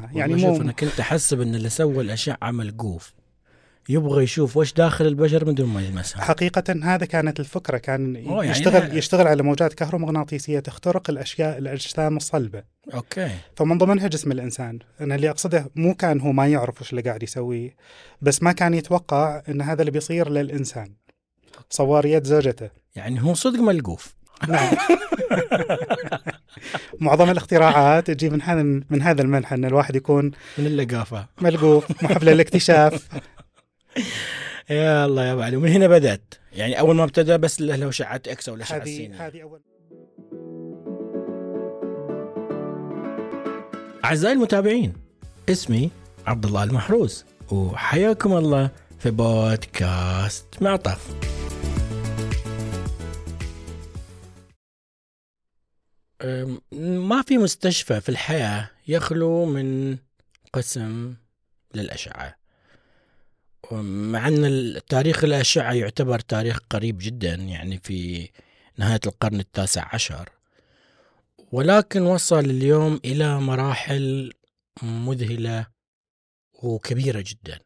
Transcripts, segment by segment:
مهمة. يعني يعني شوف مو أنا كنت أحسب إن اللي سوى الاشعه ملقوف يبغى يشوف وش داخل البشر من دون ما يلمسها حقيقة هذا كانت الفكرة. كان يعني يشتغل لا- يشتغل على موجات كهرومغناطيسية تخترق الأشياء الأجسام الصلبة. أوكي. فمن ضمنها جسم الإنسان. أنا اللي أقصده مو كان هو ما يعرف وش اللي قاعد يسويه بس ما كان يتوقع أن هذا اللي بيصير للإنسان. صور يد زوجته. يعني هو صدق ملقوف. نعم. معظم الاختراعات تجي من هذا من هذا المنحى إن الواحد يكون من اللقافة. ملقوف محب للاكتشاف. يا الله يا أبو علي ومن هنا بدأت. يعني أول ما ابتدى بس له اشعه إكس أو الاشعه هذه اول أعزائي المتابعين اسمي عبد الله المحروس وحياكم الله في بودكاست معطف. ما في مستشفى في الحياة يخلو من قسم للأشعة. مع أن تاريخ الأشعة يعتبر تاريخ قريب جدا يعني في نهاية القرن التاسع عشر. ولكن وصل اليوم إلى مراحل مذهلة وكبيرة جدا.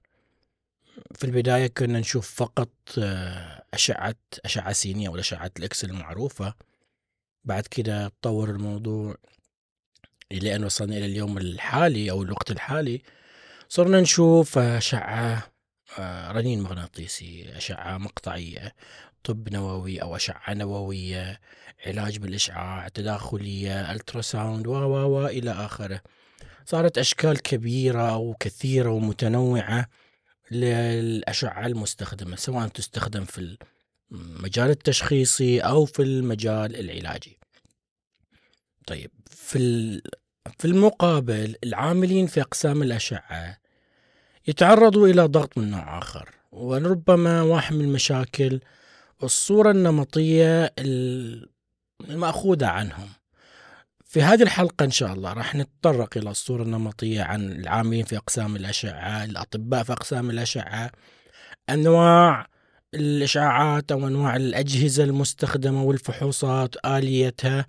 في البداية كنا نشوف فقط أشعة أشعة سينية أو أشعة الإكس المعروفة. بعد كده تطور الموضوع إلى أن وصلنا إلى اليوم الحالي أو الوقت الحالي. صرنا نشوف أشعة آه، رنين مغناطيسي أشعة مقطعية طب نووي أو أشعة نووية علاج بالإشعاع تداخلية ultrasound و و و إلى آخره. صارت أشكال كبيرة وكثيرة ومتنوعة للأشعة المستخدمة سواء تستخدم في المجال التشخيصي أو في المجال العلاجي. طيب في في المقابل العاملين في أقسام الأشعة يتعرضوا إلى ضغط من نوع آخر وربما واحد من المشاكل الصورة النمطية ال- المأخوذة عنهم. في هذه الحلقة إن شاء الله راح نتطرق إلى الصورة النمطية عن العاملين في أقسام الأشعة الأطباء في أقسام الأشعة أنواع الإشعاعات أو أنواع الأجهزة المستخدمة والفحوصات آليتها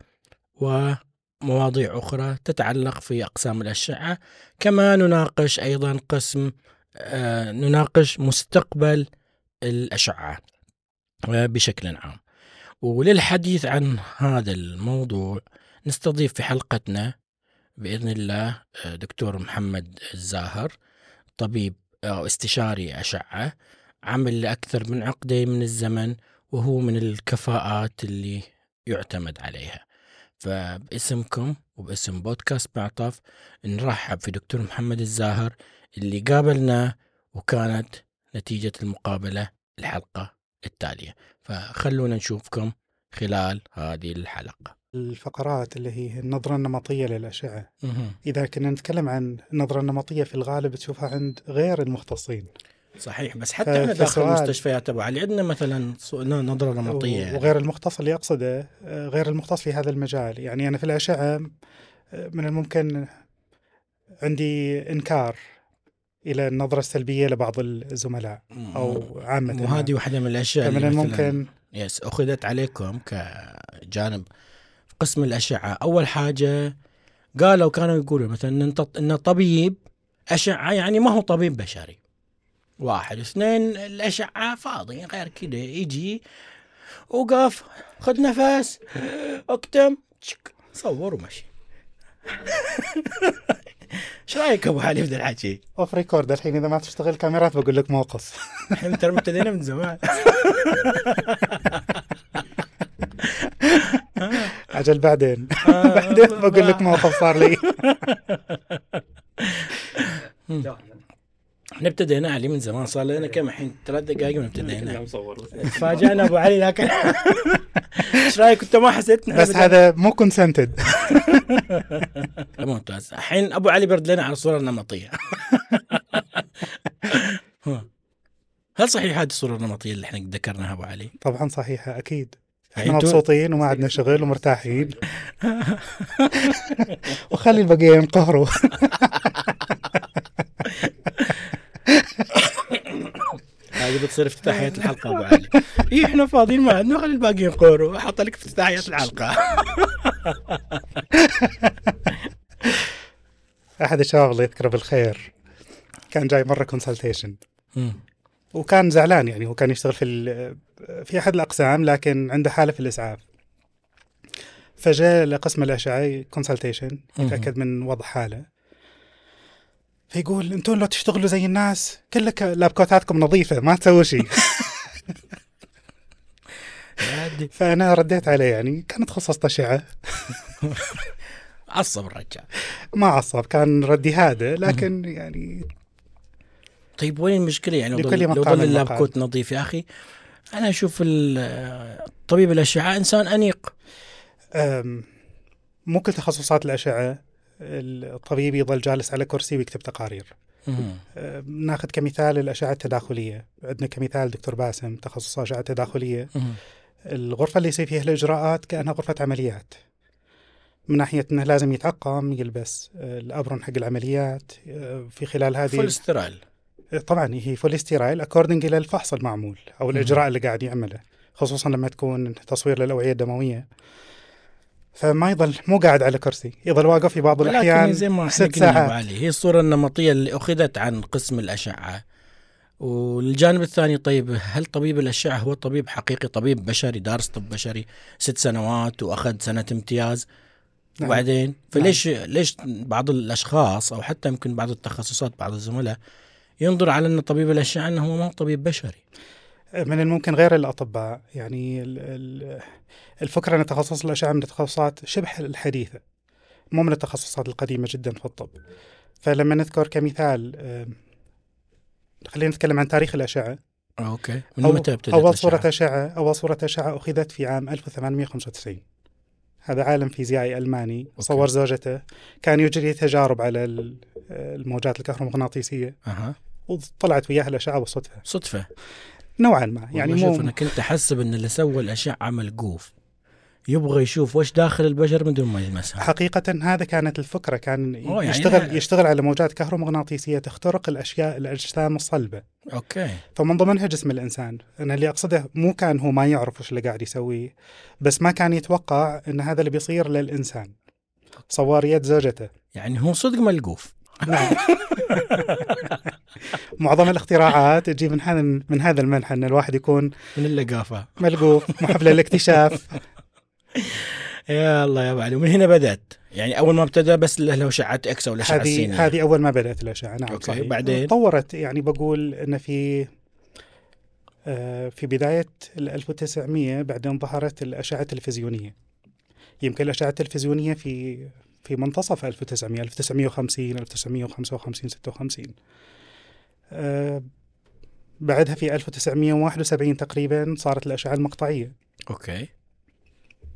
ومواضيع أخرى تتعلق في أقسام الأشعة. كما نناقش أيضا قسم آه، نناقش مستقبل الأشعة آه، بشكل عام. وللحديث عن هذا الموضوع نستضيف في حلقتنا بإذن الله آه، دكتور محمد الزاهر طبيب أو استشاري أشعة. عمل لأكثر من عقدين من الزمن وهو من الكفاءات اللي يعتمد عليها. فباسمكم وباسم بودكاست معطف نرحب في دكتور محمد الزاهر اللي قابلنا وكانت نتيجة المقابلة الحلقة التالية. فخلونا نشوفكم خلال هذه الحلقة. الفقرات اللي هي النظرة النمطية للأشعة. إذا كنا نتكلم عن النظرة النمطية في الغالب تشوفها عند غير المختصين. صحيح بس حتى إحنا داخل فسؤال- المستشفيات أبو علي عندنا مثلا نظرة نمطية يعني. وغير المختص اللي أقصده آه، غير المختص في هذا المجال. يعني أنا في الأشعة آه، من الممكن عندي إنكار إلى النظرة السلبية لبعض الزملاء أو عامة وهذه واحدة من الأشياء اللي مثلاً الممكن يس أخذت عليكم كجانب في قسم الأشعة. أول حاجة قالوا كانوا يقولوا مثلا إن طبيب اشعه يعني ما هو طبيب بشري. واحد. اثنين الأشعة فاضي غير كذا. يجي وقف خذ نفس اكتم صور ومشي. إيش رأيك أبو علي في ذا الحكي؟ off record الحين إذا ما تشتغل كاميرات بقول لك موقف. إحنا ترى ابتدينا من زمان. عجل بعدين. بعدين بقول لك موقف صار لي. إحنا ابتدينا علي من زمان صار لنا كم الحين ثلاث دقائق من ابتدينا. مصور بس فاجأنا أبو علي لكن إيش رأيك؟ انت ما حسيت بس هذا مو كونسنتد ممتاز. الحين أبو علي برد لنا على الصورة النمطية. هل صحيح هذه الصورة النمطية اللي إحنا ذكرناها أبو علي؟ طبعا صحيحة أكيد. إحنا أنتوا- مبسوطين وما عندنا شغل ومرتاحين. وخلي البقية ينقهروا. هذه بتصير افتتاحية الحلقة أبو علي. إيه إحنا فاضيين ما عندنا خلي الباقيين يقولوا حط لك افتتاحية الحلقة. أحد احد الشباب الله يذكره بالخير. كان جاي مرة كونسلتيشن. وكان زعلان يعني هو كان يشتغل في ال- في أحد الأقسام لكن عنده حالة في الإسعاف. فجاء لقسم الأشعة كونسلتيشن مهم. يتأكد من وضع حاله. فيقول أنتم لو تشتغلوا زي الناس كلك لابكوتاتكم نظيفة ما تسووا شيء. فأنا رديت عليه يعني كان تخصصت اشعه عصب الرجال. ما عصب كان ردي هذا لكن يعني طيب وين المشكلة؟ يعني لو لكل ظل- لو مقام ظل اللاب مقال. كوت نظيف يا أخي أنا أشوف طبيب الأشعة إنسان أنيق. مو كل تخصصات الأشعة. الطبيب يظل جالس على كرسي ويكتب تقارير. أم، ناخذ كمثال الأشعة التداخلية عندنا كمثال دكتور باسم تخصص أشعة تداخلية. الغرفة اللي يصير فيها الإجراءات كأنها غرفة عمليات من ناحية إنه لازم يتعقم يلبس آه، ال apron حق العمليات آه، في خلال هذه full sterile طبعا هي full sterile according إلى الفحص المعمول أو. الإجراء اللي قاعد يعمله خصوصا لما تكون تصوير للأوعية الدموية فما يظل مو قاعد على كرسي يظل واقف في بعض الأحيان زي ما ست ساعات. علي هي الصورة النمطية اللي أخذت عن قسم الأشعة والجانب الثاني طيب هل طبيب الأشعة هو طبيب حقيقي طبيب بشري دارس طب بشري ست سنوات وأخذ سنة امتياز نعم. وبعدين فليش ليش بعض الأشخاص أو حتى يمكن بعض التخصصات بعض الزملاء ينظر على إن طبيب الأشعة إنه هو ما هو طبيب بشري من الممكن غير الأطباء. يعني ال- ال- الفكرة أن تخصص الاشعه من التخصصات شبه الحديثة مو من التخصصات القديمة جدا في الطب. فلما نذكر كمثال خلينا نتكلم عن تاريخ الأشعة. أوكي. من أو متى ابتدت اول الأشعة؟ صوره أشعة اول صوره أشعة أخذت في عام 1895 هذا عالم فيزيائي ألماني صور زوجته كان يجري تجارب على ال- الموجات الكهرومغناطيسية. أها. وطلعت وياها الأشعة بالصدفه صدفة. نوعا ما يعني يعني شوف مو أنا كنت أحسب إن اللي سوى الاشعه ملقوف يبغى يشوف وش داخل البشر من دون ما يلمسها. حقيقة هذا كانت الفكرة كان يعني يشتغل لا- يشتغل على موجات كهرومغناطيسية تخترق الأشياء الأجسام الصلبة. okay. فمن ضمنها جسم الإنسان. أنا اللي أقصده مو كان هو ما يعرف وش اللي قاعد يسويه بس ما كان يتوقع أن هذا اللي بيصير للإنسان. صور يد زوجته. يعني هو صدق ملقوف. نعم معظم الاختراعات تجي من هذا من هذا المنحى أن الواحد يكون من اللقافة. ملقوف محب للاكتشاف يا الله يا بعد ومن هنا بدأت. يعني أول ما ابتدى بس له اشعه إكس أو الاشعه السينيه هذه هذه أول ما بدأت الأشعة نعم okay، صحيح. بعدين؟ طورت يعني بقول أن في آه، في بداية ال 1900 بعدين ظهرت الأشعة التلفزيونية. يمكن الأشعة التلفزيونية في في منتصف 1900 1950 1955 56 آه، بعدها في 1971 تقريبا صارت الأشعة المقطعية. أوكي.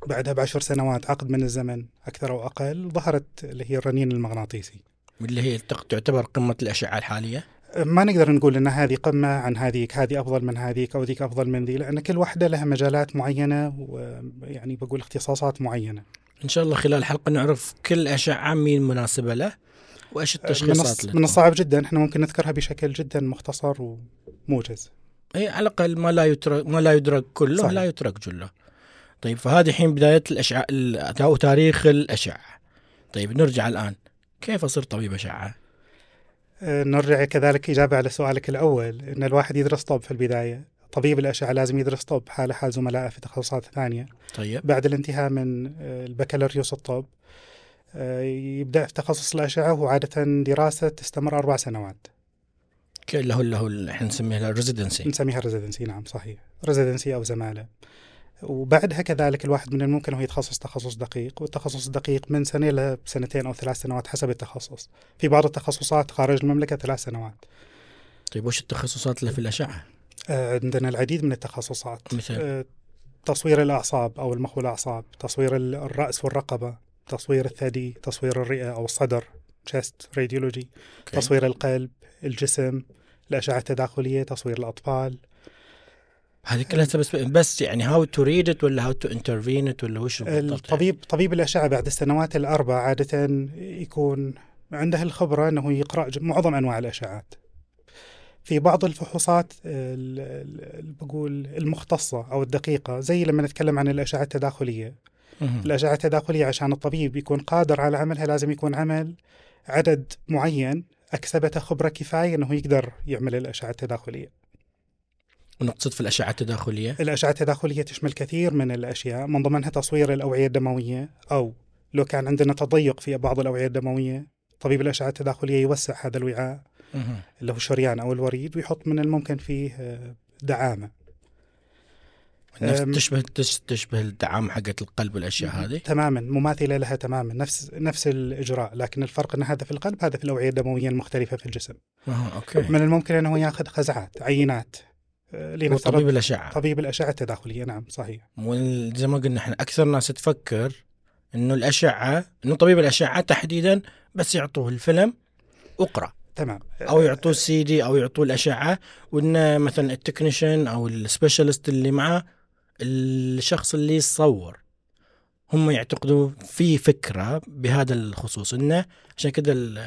بعدها بعشر سنوات عقد من الزمن أكثر أو أقل ظهرت اللي هي الرنين المغناطيسي. اللي هي تعتبر قمة الأشعة الحالية؟ ما نقدر نقول إن هذه قمة عن هذيك، هذه أفضل من هذيك أو ذيك أفضل من ذي، لأن كل واحدة لها مجالات معينة ويعني بقول اختصاصات معينة. إن شاء الله خلال الحلقة نعرف كل اشعه مين مناسبة له وإيش التشخيصات من. الصعب جدا إحنا ممكن نذكرها بشكل جدا مختصر وموجز. إي على الأقل ما لا يترك ما لا يدرك كله صحيح. لا يترك جله طيب فهذه الحين بداية الاشعه ال- أو تاريخ الاشعه طيب نرجع الآن كيف اصير طبيب اشعه آه، نرجع كذلك إجابة على سؤالك الأول إن الواحد يدرس طب في البداية، طبيب الأشعة لازم يدرس طب حاله حال زملائه في تخصصات ثانية. طيب. بعد الانتهاء من آه، البكالوريوس الطب آه، يبدأ في تخصص الأشعة وعاده دراسة تستمر أربع سنوات. هو اللي إحنا نسميه ال residency نسميها residency نعم صحيح. residency أو زمالة. وبعدها كذلك الواحد من الممكن هو يتخصص تخصص دقيق والتخصص الدقيق من سنة إلى سنتين أو ثلاث سنوات حسب التخصص. في بعض التخصصات خارج المملكة ثلاث سنوات. طيب وش التخصصات اللي في الأشعة؟ آه، عندنا العديد من التخصصات مثل آه، تصوير الأعصاب أو المخ والأعصاب تصوير ال- الرأس والرقبة تصوير الثدي تصوير الرئة أو الصدر chest radiology okay. تصوير القلب الجسم الأشعة التداخلية تصوير الأطفال هذه كلها بس بس يعني how to read it ولا how to intervene it ولا وش بالضبط يعني؟ الطبيب طبيب الأشعة بعد السنوات الأربع عادة يكون عنده الخبرة أنه يقرأ ج- معظم أنواع الأشعات في بعض الفحوصات ال- ال- ال- بقول المختصة أو الدقيقة زي لما نتكلم عن الأشعة التداخلية مهم. الأشعة التداخلية عشان الطبيب يكون قادر على عملها لازم يكون عمل عدد معين أكسبته خبرة كفاية إنه يقدر يعمل الأشعة التداخلية. ونقصد في الأشعة التداخلية الأشعة التداخلية تشمل كثير من الأشياء من ضمنها تصوير الأوعية الدموية أو لو كان عندنا تضيق في بعض الأوعية الدموية طبيب الأشعة التداخلية يوسع هذا الوعاء. اللي هو الشريان أو الوريد ويحط من الممكن فيه آه، دعامة. نفس. تشبه تش- تشبه الدعامة حقت القلب والأشياء هذه؟ تماما. مماثله لها تماما. نفس نفس الإجراء. لكن الفرق إن هذا في القلب هذا في الاوعيه الدمويه المختلفه في الجسم. آه، okay. من الممكن إنه ياخذ خزعات عينات آه، طبيب الأشعة. طبيب الأشعة التداخلية. نعم صحيح. وزي ما قلنا إحنا أكثر ناس تفكر إنه الاشعه إنه طبيب الأشعة تحديدا بس يعطوه الفيلم أقرأ. تمام. أو يعطوه السي دي أو يعطوه الأشعة وإن مثلا ال technician أو ال specialist اللي معاه الشخص اللي يصور هم يعتقدوا في فكرة بهذا الخصوص. إنه عشان كذا ال-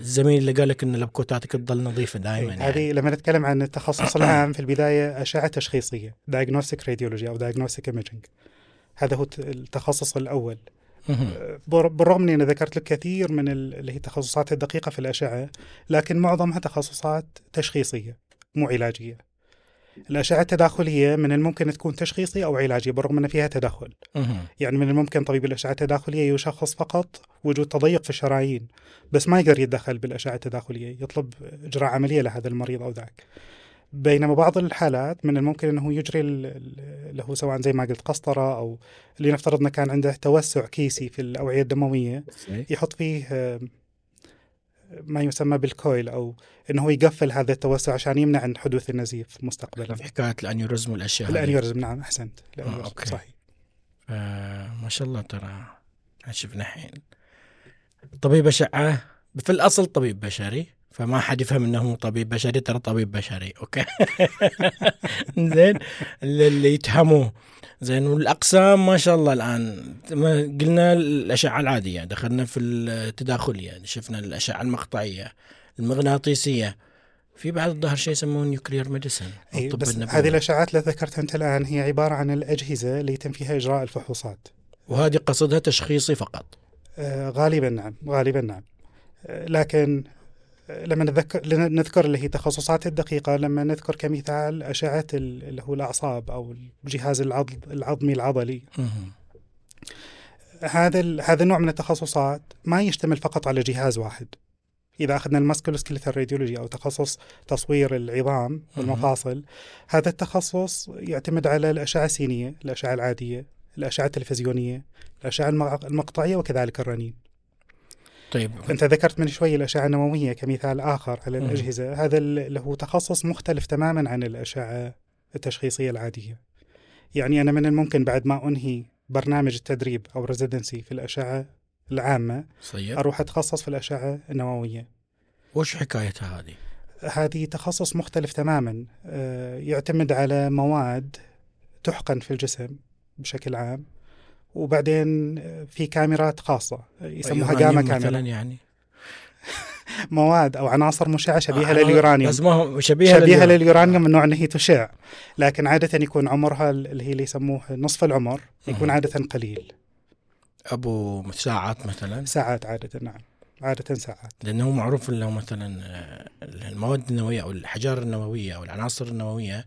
الزميل اللي قال لك ان لبكوتاتك تضل نظيفة دائما إيه، يعني. هذه لما نتكلم عن التخصص العام في البداية أشعة تشخيصية diagnostic radiology أو diagnostic imaging. هذا هو الت- التخصص الأول. بالرغم أني أنا ذكرت لك كثير من ال- اللي هي التخصصات الدقيقة في الأشعة لكن معظمها تخصصات تشخيصية مو علاجية. الأشعة التداخلية من الممكن تكون تشخيصية أو علاجية بالرغم أن فيها تدخل. يعني من الممكن طبيب الأشعة التداخلية يشخص فقط وجود تضيق في الشرايين بس ما يقدر يتدخل بالأشعة التداخلية يطلب إجراء عملية لهذا المريض أو ذاك. بينما بعض الحالات من الممكن إنه يجري هو سواء زي ما قلت قسطرة أو اللي نفترض إنه كان عنده توسع كيسي في الأوعية الدموية يحط فيه آه، ما يسمى بالكويل أو إنه هو يقفل هذا التوسع عشان يمنع من حدوث النزيف مستقبلا في حكاية ال aneurysm والأشياء هذه. ال aneurysm نعم أحسنت. ال aneurysm okay. صحيح. آه ما شاء الله ترى شفنا الحين طبيب أشعة في الأصل طبيب بشري. فما حد يفهم إنه طبيب بشري ترى طبيب بشري okay؟ زين؟ اللي يتهموه. زين والأقسام ما شاء الله الآن. ما قلنا الأشعة العادية دخلنا في التداخلية شفنا الأشعة المقطعية المغناطيسية. في بعد الظهر شيء يسمونه nuclear medicine بس هذه الاشعات اللي ذكرتها أنت الآن هي عبارة عن الأجهزة اللي يتم فيها إجراء الفحوصات. وهذه قصدها تشخيصي فقط. آه غالبا نعم غالبا نعم. آه لكن لما نذكر نذكر اللي هي تخصصات الدقيقة لما نذكر كمثال أشعة ال- اللي هو الأعصاب أو الجهاز العضل العظمي العضلي. هذا هذا النوع من التخصصات ما يشتمل فقط على جهاز واحد. إذا أخذنا ال musculoskeletal radiology أو تخصص تصوير العظام والمفاصل هذا التخصص يعتمد على الأشعة السينية الأشعة العادية الأشعة التلفزيونية الأشعة المق- المقطعية وكذلك الرنين. طيب. أنت ذكرت من شوي الأشعة النووية كمثال آخر على مم. الأجهزة. هذا اللي هو تخصص مختلف تماما عن الأشعة التشخيصية العادية. يعني أنا من الممكن بعد ما أنهي برنامج التدريب أو residency في الأشعة العامة صيب أروح أتخصص في الأشعة النووية. وش حكايتها هذه؟ هذه تخصص مختلف تماما آه، يعتمد على مواد تحقن في الجسم بشكل عام. وبعدين في كاميرات خاصة آه، يسموها جاما كاميرا. مثلا يعني؟ مواد أو عناصر مشعة شبيهة آه، لليورانيوم. بس ما هو شبيهة, شبيهة لليورانيوم. من نوع أنه هي تشع. لكن عادة يكون عمرها اللي هي اللي يسموه نصف العمر يكون. عادة قليل. أبو ساعات مثلا؟ ساعات عادة نعم. عادة ساعات. لأنه معروف إنه مثلا آه، المواد النووية أو الأحجار النووية أو العناصر النووية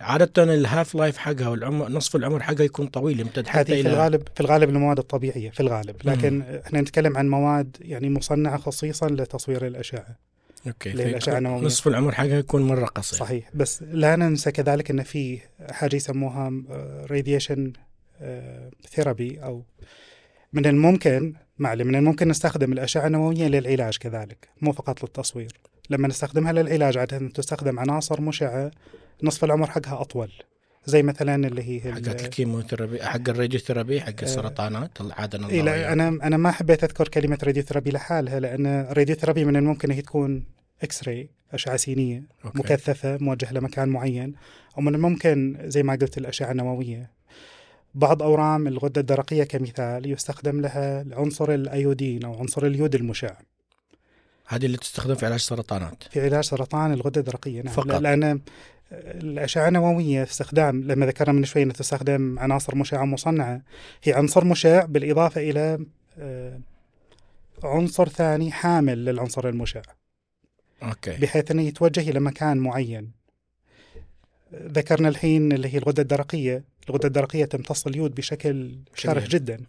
عادة ال half-life حقها والعمر نصف العمر حقها يكون طويل يمتد حتى في إلى الغالب في الغالب المواد الطبيعية في الغالب. لكن إحنا نتكلم عن مواد يعني مصنعة خصيصا لتصوير الأشعة. okay الأشعة في النووية. نصف العمر حقها يكون مرة قصير. صحيح. بس لا ننسى كذلك إن في حاجة يسموها radiation therapy أو من الممكن معلي من الممكن نستخدم الأشعة النووية للعلاج كذلك مو فقط للتصوير. لما نستخدمها للعلاج عادة تستخدم عناصر مشعة نصف العمر حقها أطول. زي مثلا اللي هي حقت ال chemotherapy حق ال radiotherapy حق السرطانات العاده إيه لا أنا أنا ما حبيت أذكر كلمة radiotherapy لحالها لأن ال radiotherapy من الممكن هي تكون X-ray أشعة سينية okay. مكثفة موجهة لمكان معين ومن الممكن زي ما قلت الأشعة النووية. بعض أورام الغدة الدرقية كمثال يستخدم لها العنصر ال iodine أو عنصر اليود المشع. هذه اللي تستخدم في علاج السرطانات في علاج سرطان الغدة الدرقية نعم. فقط. لأن الأشعة النووية استخدام لما ذكرنا من شوي انها تستخدم عناصر مشعة مصنعة هي عنصر مشع بالإضافة إلى آه، عنصر ثاني حامل للعنصر المشع. أوكي. بحيث إنه يتوجه إلى مكان معين. ذكرنا الحين اللي هي الغدة الدرقية. الغدة الدرقية تمتص اليود بشكل شرح. جدا.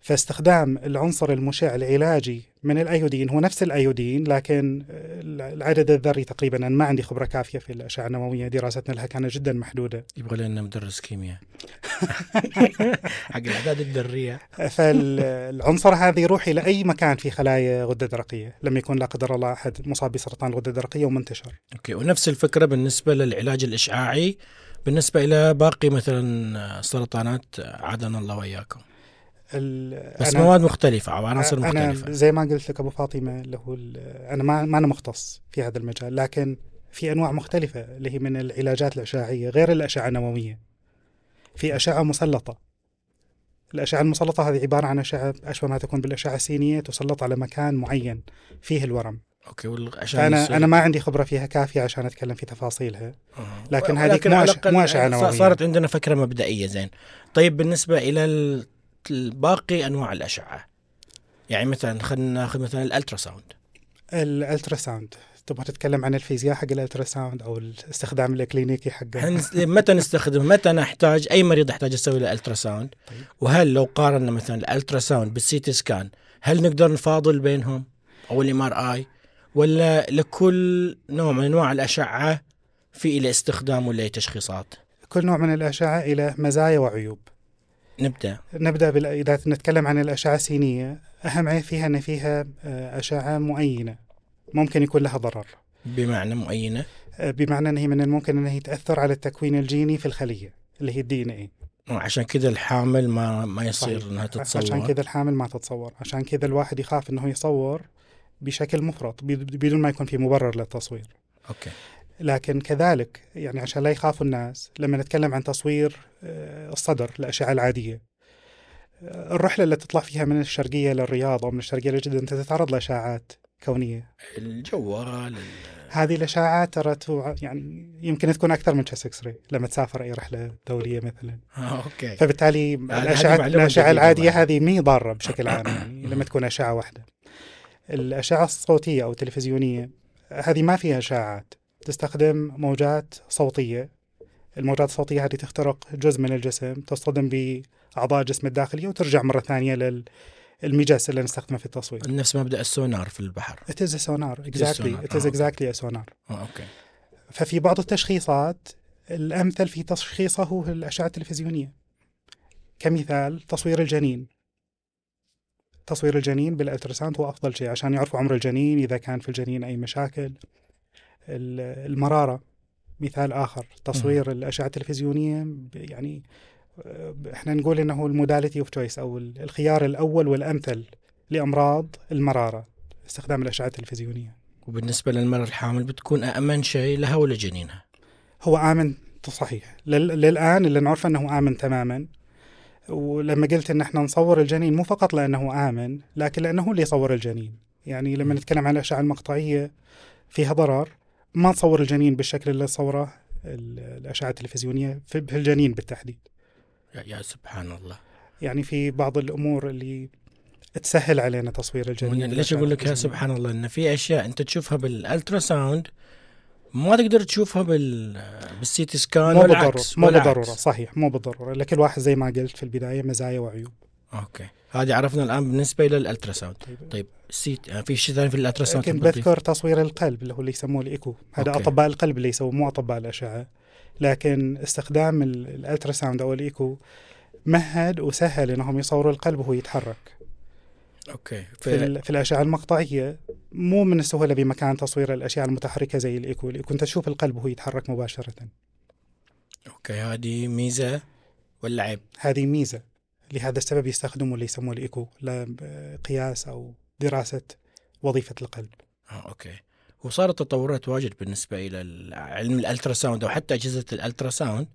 فاستخدام العنصر المشع العلاجي من الأيودين هو نفس الأيودين لكن العدد الذري تقريبا أنا ما عندي خبرة كافية في الأشعة النووية دراستنا لها كانت جدا محدودة. يبغى لنا مدرس كيمياء. حق الأعداد الذرية. فالعنصر هذا يروح إلى أي مكان في خلايا غدة درقية. لما يكون لا قدر الله أحد مصاب بسرطان الغده الدرقيه ومنتشر. أوكي ونفس الفكرة بالنسبة للعلاج الإشعاعي. بالنسبة إلى باقي مثلا سرطانات عادنا الله وإياكم. بس أنا- مواد مختلفة أو عناصر مختلفة. أنا زي ما قلت لك أبو فاطمة اللي هو أنا ما ما أنا مختص في هذا المجال لكن في أنواع مختلفة اللي هي من العلاجات الأشعاعية غير الأشعة النووية. في أشعة مسلطة. الأشعة المسلطة هذه عبارة عن أشعة أشبه ما تكون بالأشعة السينية تسلط على مكان معين فيه الورم. okay والأشعة فانا أنا ما عندي خبرة فيها كافية عشان أتكلم في تفاصيلها. لكن ولكن مو مو أشعة نووية. صارت عندنا فكرة مبدئية زين. طيب بالنسبة إلى ال- باقي أنواع الأشعة. يعني مثلا خلينا ناخذ مثلا ال ultrasound. ال ultrasound تبغى تتكلم عن الفيزياء حق ال ultrasound أو الاستخدام الإكلينيكي حقه؟ متى نستخدم متى نحتاج؟ أي مريض يحتاج يسوي له ultrasound؟ طيب. وهل لو قارنا مثلا ال ultrasound بال CT scan هل نقدر نفاضل بينهم أو ال MRI؟ ولا لكل نوع من أنواع الأشعة في له استخدام ولا تشخيصات كل نوع من الأشعة له مزايا وعيوب. نبدأ. نبدأ بال... اذا نتكلم عن الأشعة السينية. أهم عيب فيها أن فيها آه، أشعة معينة. ممكن يكون لها ضرر. بمعنى معينة؟ آه، بمعنى ان هي من الممكن ان هي تاثر على التكوين الجيني في الخلية اللي هي ال DNA عشان كذا الحامل ما ما يصير إنها تتصور. عشان كذا الحامل ما تتصور. عشان كذا الواحد يخاف إنه يصور بشكل مفرط بد- بدون ما يكون في مبرر للتصوير. okay. لكن كذلك يعني عشان لا يخافوا الناس لما نتكلم عن تصوير آه، الصدر الأشعة العادية آه، الرحلة اللي تطلع فيها من الشرقية للرياض أو من الشرقية لجدة أنت تتعرض لأشعاعات كونية؟ الجوال ال- هذه الأشعاعات ترى يعني يمكن تكون أكثر من chest X-ray لما تسافر أي رحلة دولية مثلا. آه، okay. فبالتالي الأشعة الأشعة العادية طبعاً. هذه مي ضارة بشكل عام يعني لما تكون أشعة واحدة. الأشعة الصوتية أو التلفزيونية هذه ما فيها أشعاعات تستخدم موجات صوتية. الموجات الصوتية هذه تخترق جزء من الجسم تصطدم بأعضاء الجسم الداخلية وترجع مرة ثانية للمجس اللي نستخدمه في التصوير. نفس مبدا السونار في البحر. It is a sonar. Exactly. it is آه. exactly a sonar. آه، okay. ففي بعض التشخيصات الأمثل في تشخيصه هو الأشعة التلفزيونية. كمثال تصوير الجنين. تصوير الجنين بال ultrasound هو أفضل شيء عشان يعرفوا عمر الجنين إذا كان في الجنين أي مشاكل. المرارة مثال آخر تصوير الأشعة التلفزيونية يعني آه، إحنا نقول إنه الموداليتي أوف تشويس أو ال- الخيار الأول والأمثل لأمراض المرارة استخدام الأشعة التلفزيونية. وبالنسبة للمرأة الحامل بتكون امن شيء لها ولجنينها هو آمن صحيح. لل- للآن اللي نعرف أنه آمن تماما. ولما قلت أن إحنا نصور الجنين مو فقط لأنه آمن لكن لأنه هو اللي يصور الجنين. يعني لما نتكلم عن الأشعة المقطعية فيها ضرر. ما تصور الجنين بالشكل اللي صوره ال- الأشعة التلفزيونية في الجنين بالتحديد. يا, سبحان الله. يعني في بعض الأمور اللي تسهل علينا تصوير الجنين ليش أقول لك يا. سبحان الله؟ إن في أشياء أنت تشوفها بال ultrasound ما تقدر تشوفها بال بال CT scan مو بالضرورة والعكس مو والعكس. بالضرورة صحيح مو بالضرورة لكل واحد زي ما قلت في البداية مزايا وعيوب. okay. هذه عرفنا الآن بالنسبة إلى ال ultrasound طيب. طيب ال CT يعني في شيء ثاني في ال ultrasound كنت تبغى تضيف؟ بذكر تصوير القلب اللي هو اللي يسموه ال echo هذا okay. أطباء القلب اللي يسووه مو أطباء الأشعة لكن استخدام ال- ال ultrasound أو الإيكو مهد وسهل إنهم يصوروا القلب وهو يتحرك okay في, ال- في الأشعة المقطعية مو من السهولة بمكان تصوير الأشياء المتحركة زي الإيكو الإيكو أنت تشوف القلب وهو يتحرك مباشرة okay هذه ميزة ولا عيب؟ هذه ميزة لهذا السبب يستخدموا اللي يسموه الإيكو لقياس أو دراسة وظيفة القلب. آه أوكي. وصارت تطورات واجد بالنسبة إلى ال- علم الالترا ساوند أو حتى أجهزة الالترا ساوند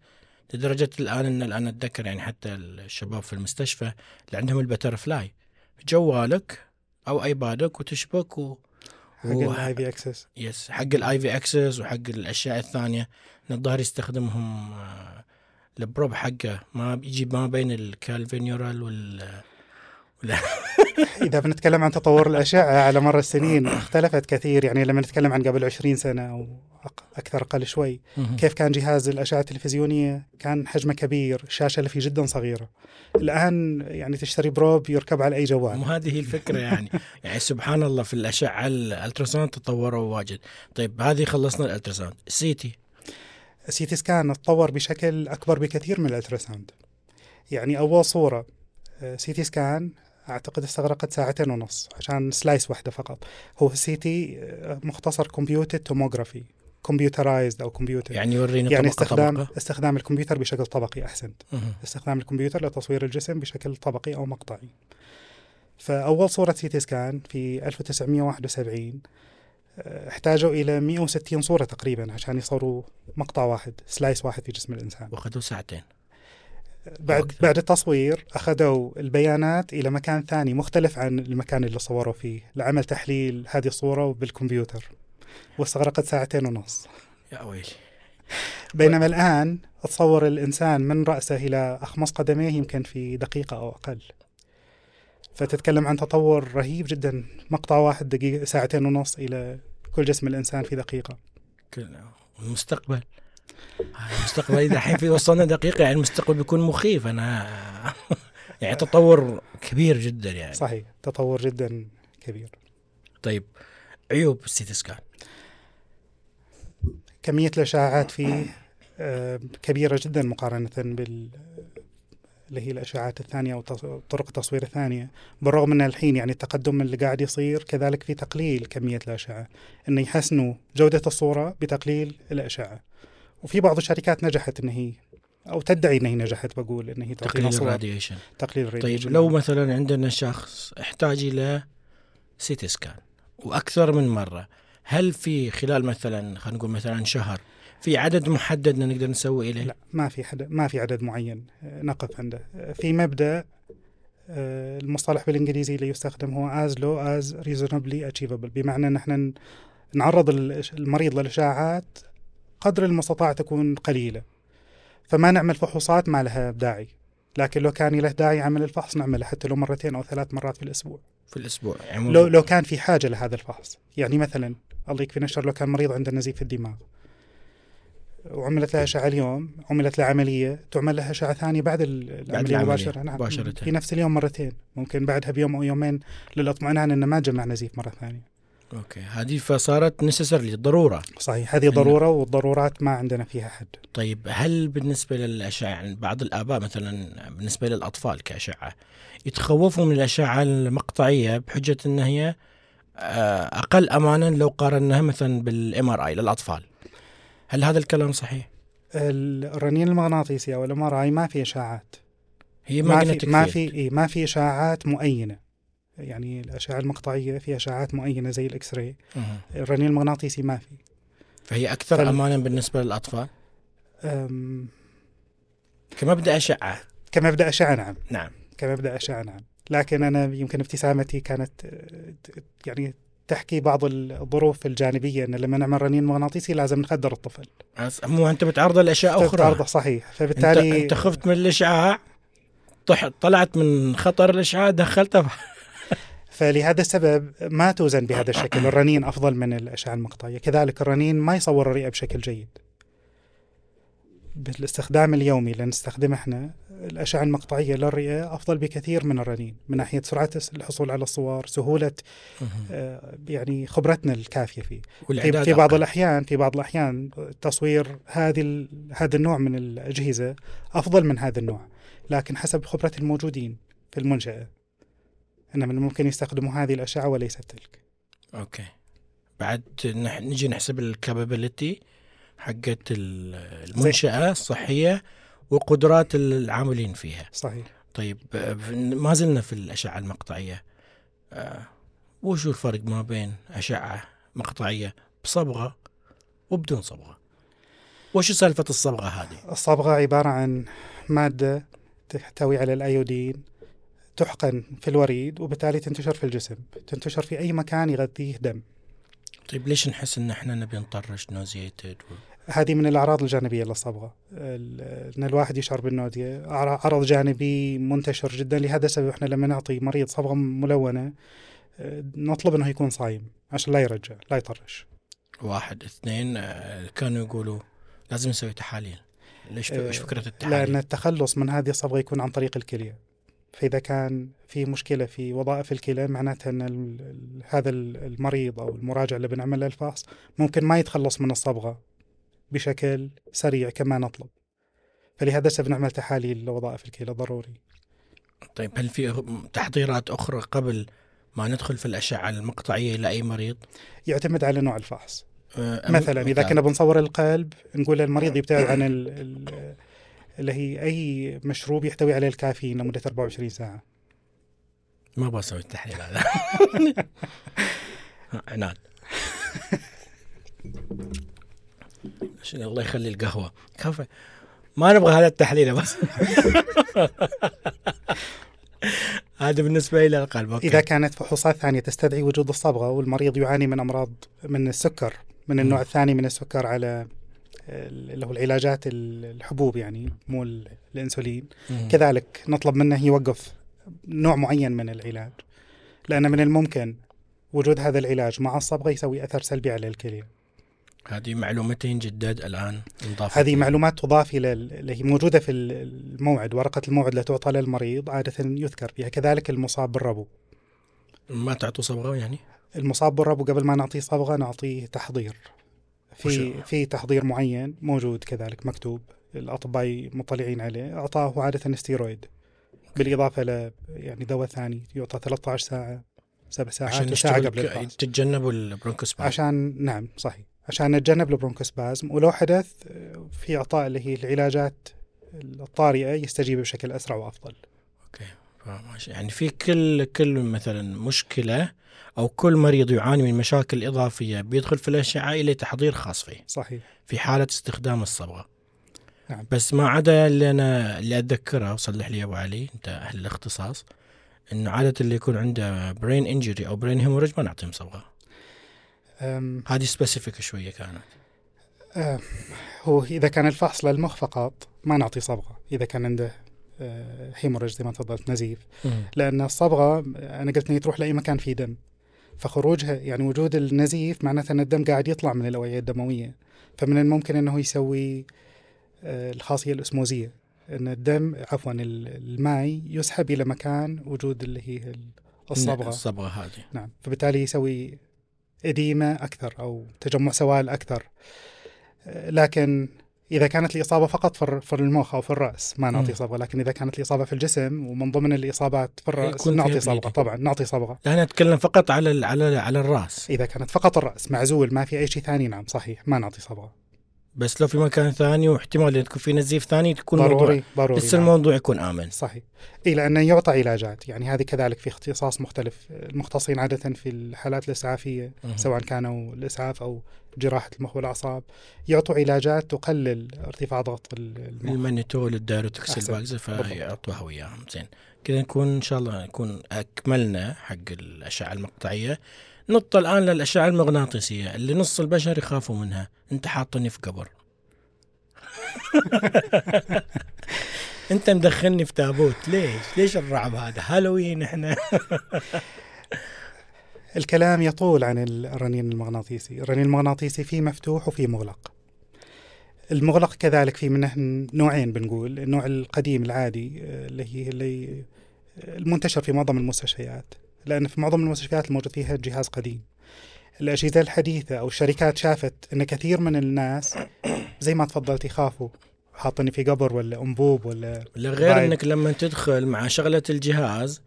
لدرجة الآن إن الآن أتذكر يعني حتى الشباب في المستشفى اللي عندهم البتر فلاي جوالك أو آيبادك وتشبك و... حق الاي في اكسس يس حق الاي في اكسس وحق الأشياء الثانية الظاهر يستخدمهم آه، البروب حقه. ما بيجي ما بين الكالفينيورال وال. إذا بنتكلم عن تطور الأشعة على مر السنين اختلفت كثير. يعني لما نتكلم عن قبل 20 سنة أو أكثر أقل شوي. كيف كان جهاز الأشعة التلفزيونية؟ كان حجمه كبير الشاشه اللي فيه جدا صغيرة. الآن يعني تشتري probe يركب على أي جوال. مو هذه هي الفكرة يعني. يعني سبحان الله في الأشعة ال ultrasound تطوروا واجد. طيب هذه خلصنا ال ultrasound. CT. ال CT scan تطور بشكل أكبر بكثير من ال ultrasound. يعني أول صورة آه، CT scan أعتقد استغرقت ساعتين ونص عشان slice واحدة فقط. هو CT آه، مختصر computer tomography computerized أو كمبيوتر يعني يورينا يعني طبقة استخدام طبقة. استخدام الكمبيوتر بشكل طبقي أحسنت. مهم. استخدام الكمبيوتر لتصوير الجسم بشكل طبقي أو مقطعي. فأول صورة CT scan في 1971 آه، احتاجوا إلى 160 صورة تقريبا عشان يصوروا مقطع واحد سلايس واحد في جسم الإنسان. وأخذوا ساعتين. بعد. بعد التصوير أخذوا البيانات إلى مكان ثاني مختلف عن المكان اللي صوروا فيه لعمل تحليل هذه الصورة بالكمبيوتر. واستغرقت ساعتين ونص. يا ويلي. بينما الآن تصور الإنسان من رأسه إلى أخمص قدميه يمكن في دقيقة أو أقل. فتتكلم عن تطور رهيب جدا مقطع واحد دقيقة ساعتين ونص إلى كل جسم الإنسان في دقيقة. كل- المستقبل. المستقبل الحين في وصلنا دقيقة يعني المستقبل بيكون مخيف. أنا يعني تطور كبير جدا يعني. صحيح تطور جدا كبير. طيب عيوب السيتي سكان. كمية الأشعاعات فيه آه، كبيرة جدا مقارنة بال اللي هي الأشعاعات الثانية أو تص- طرق التصوير الثانية بالرغم من الحين يعني التقدم اللي قاعد يصير كذلك في تقليل كمية الأشعة. إنه يحسنوا جودة الصورة بتقليل الأشعة. وفي بعض الشركات نجحت إن هي أو تدعي إن هي نجحت بقول إن هي تقليل ال radiation. تقليل طيب ال radiation. لو مثلا عندنا شخص احتاج إلى CT scan وأكثر من مرة هل في خلال مثلا خلينا نقول مثلا شهر في عدد محدد نقدر نسوي إليه؟ لا ما في حد ما في عدد معين آه، نقف عنده. آه، في مبدأ آه، المصطلح بالإنجليزي اللي يستخدم هو as low as reasonably achievable. بمعنى ان إحنا نعرض ال- المريض للاشعاعات قدر المستطاع تكون قليلة. فما نعمل فحوصات ما لها داعي. لكن لو كان له داعي عمل الفحص نعمله حتى لو مرتين أو ثلاث مرات في الأسبوع. في الأسبوع يعني لو لو كان في حاجة لهذا الفحص. يعني مثلا الله يكفينا الشر لو كان مريض عنده نزيف في الدماغ. وعملت له أشعة اليوم عملت له عملية تعمل له أشعة ثانية بعد ال- العملية مباشرة. نعم. مباشرة. في نفس اليوم مرتين ممكن بعدها بيوم أو يومين للاطمئنان إنه ما جمع نزيف مرة ثانية. okay. هذه فصارت necessarily ضرورة. صحيح هذه ضرورة والضرورات ما عندنا فيها حد. طيب هل بالنسبة للأشعة يعني بعض الآباء مثلا بالنسبة للأطفال كأشعة يتخوفوا من الأشعة المقطعية بحجة إن هي آه، أقل امانا لو قارناها مثلا بال MRI للأطفال؟ هل هذا الكلام صحيح؟ الرنين المغناطيسي أو ال MRI ما في إشعاعات. هي ما في ما. في إيه ما في إشعاعات معينه يعني الأشعة المقطعية في إشعاعات معينه زي ال X-ray. الرنين المغناطيسي ما في. فهي أكثر فال- امانا بالنسبة للأطفال؟ أم، كمبدأ اشعه كمبدأ اشعه نعم. نعم. كمبدأ اشعه نعم. لكن أنا يمكن ابتسامتي كانت يعني تحكي بعض الظروف الجانبية إن لما نعمل رنين مغناطيسي لازم نخدر الطفل. مو أنت بتعرضه لأشياء أخرى. تعرضه صحيح. انت, فبالتالي أنت خفت من الإشعاع طلعت من خطر الإشعاع دخلته. فلهذا السبب ما توزن بهذا الشكل. الرنين أفضل من الاشعه المقطعية. كذلك الرنين ما يصور الرئة بشكل جيد. بالاستخدام اليومي اللي نستخدمه إحنا الأشعة المقطعية للرئة أفضل بكثير من الرنين من ناحية سرعة الحصول على الصور سهولة آه، يعني خبرتنا الكافية فيه. في, بعض أقل. الأحيان في بعض الأحيان تصوير هذه هذا النوع من الأجهزة أفضل من هذا النوع لكن حسب خبرة الموجودين في المنشأة ان من الممكن يستخدموا هذه الأشعة وليست تلك. أوكي. بعد نح- نجي نحسب الكابابيلتي حقت ال- المنشأة الصحية وقدرات العاملين فيها. صحيح. طيب ما زلنا في الأشعة المقطعية. آه، وشو الفرق ما بين أشعة مقطعية بصبغة وبدون صبغة؟ وشو سالفة الصبغة هذه؟ الصبغة عبارة عن مادة تحتوي على الأيودين تحقن في الوريد وبالتالي تنتشر في الجسم تنتشر في أي مكان يغذيه دم. طيب ليش نحس إن إحنا نبي نطرش نوزيتد هذه من الأعراض الجانبية للصبغه ال- إن الواحد يشعر بالنوديه عر- عرض جانبي منتشر جدا. لهذا السبب إحنا لما نعطي مريض صبغه ملونة آه، نطلب إنه يكون صايم عشان لا يرجع لا يطرش. واحد اثنين آه، كانوا يقولوا لازم نسوي تحاليل. ليش آه، إيش فكره لأن التحاليل؟ التخلص من هذه الصبغة يكون عن طريق الكلية. فإذا كان في مشكلة في وظائف الكلى معناتها إن ال- هذا ال- المريض أو المراجع اللي بنعمل له الفحص ممكن ما يتخلص من الصبغة. بشكل سريع كما نطلب. فلهذا السبب نعمل تحاليل لوظائف الكلى ضروري طيب هل في تحضيرات أخرى قبل ما ندخل في الأشعة المقطعية لاي مريض؟ يعتمد على نوع الفحص. مثلا إذا مثال. كنا بنصور القلب نقول للمريض يبتعد عن ال- ال- اللي هي أي مشروب يحتوي على الكافيين لمدة 24 ساعة. ما بسوي التحليل هذا. عناد عشان الله يخلي القهوة. كفى. ما نبغى هذا التحليل بس. هذا بالنسبة لي القلب. أوكي. إذا كانت فحوصات ثانية تستدعي وجود الصبغة والمريض يعاني من أمراض من السكر من النوع مم. الثاني من السكر على اللي هو العلاجات ال- الحبوب يعني مو ال- الإنسولين. مم. كذلك نطلب منه يوقف نوع معين من العلاج. لأن من الممكن وجود هذا العلاج مع الصبغة يسوي أثر سلبي على الكليه هذه معلومتين جداد الآن نضاف هذه معلومات تضاف إلى ال- اللي هي موجودة في ال- الموعد ورقة الموعد اللي تعطى للمريض عادة يذكر فيها. كذلك المصاب بالربو. ما تعطوا صبغة يعني؟ المصاب بالربو قبل ما نعطيه صبغة نعطيه تحضير. في في تحضير معين موجود كذلك مكتوب. الأطباء مطلعين عليه. أعطاه عادة ستيرويد بالإضافة ل يعني دواء ثاني يعطى 13 ساعة سبع ساعات عشان يشتغل قبل تتجنبوا البرونكوسبام عشان نعم صحيح. عشان نتجنب البرونكوسبازم ولو حدث في إعطاء اللي هي العلاجات الطارئة يستجيب بشكل أسرع وأفضل. فماشي. يعني في كل كل مثلا مشكلة أو كل مريض يعاني من مشاكل إضافية بيدخل في الأشعة إلى تحضير خاص فيه. صحيح. في حالة استخدام الصبغة. نعم. بس ما عدا اللي أنا اللي أتذكره وصلح لي أبو علي أنت أهل الاختصاص إنه عادة اللي يكون عنده brain injury أو brain hemorrhage ما نعطيهم صبغة. هذه specific شوية كانت. هو إذا كان الفحص للمخ فقط ما نعطي صبغة. إذا كان عنده آه، hemorrhage زي ما تفضلت نزيف. لأن الصبغة أنا قلت إنها تروح لأي مكان فيه دم. فخروجها يعني وجود النزيف معناته أن الدم قاعد يطلع من الأوعية الدموية. فمن الممكن إنه يسوي آه، الخاصية الأسموزية. إن الدم عفوا ال- الماء يسحب إلى مكان وجود اللي هي ال- الصبغة. الصبغة هذه. نعم فبالتالي يسوي إديمة أكثر أو تجمع سوائل أكثر. لكن إذا كانت الإصابة فقط في المخ أو في الرأس ما نعطي. صبغة لكن إذا كانت الإصابة في الجسم ومن ضمن الإصابات في الرأس يكون فيها نعطي صبغة. طبعا نعطي صبغة لا أنا أتكلم فقط على على على الرأس. إذا كانت فقط الرأس معزول ما في أي شيء ثاني نعم صحيح ما نعطي صبغة بس لو في مكان ثاني واحتمال يكون في نزيف ثاني تكون ضروري ضروري لسه نعم. الموضوع يكون آمن. صحيح. إلى أن يعطى علاجات يعني هذه كذلك في اختصاص مختلف المختصين عادة في الحالات الإسعافية مهم. سواء كانوا الإسعاف أو جراحة المخ والأعصاب يعطوا علاجات تقلل ارتفاع ضغط المخ. ال mannitol ال diuretics بالضبط. فيعطوها وياهم. زين. كذا نكون إن شاء الله نكون أكملنا حق الأشعة المقطعية. نط الآن للأشعة المغناطيسية اللي نص البشر يخافوا منها. أنت حاطني في قبر. أنت مدخلني في تابوت. ليش؟ ليش الرعب هذا؟ هالوين إحنا. الكلام يطول عن الرنين المغناطيسي. الرنين المغناطيسي فيه مفتوح وفيه مغلق. المغلق كذلك في منه نوعين بنقول. النوع القديم العادي آه، اللي هي اللي المنتشر في معظم المستشفيات. لأن في معظم المستشفيات الموجود فيها جهاز قديم. الأجهزة الحديثة أو الشركات شافت أن كثير من الناس زي ما تفضلت يخافوا حاطني في قبر ولا أنبوب ولا لا غير. إنك لما تدخل مع شغلة الجهاز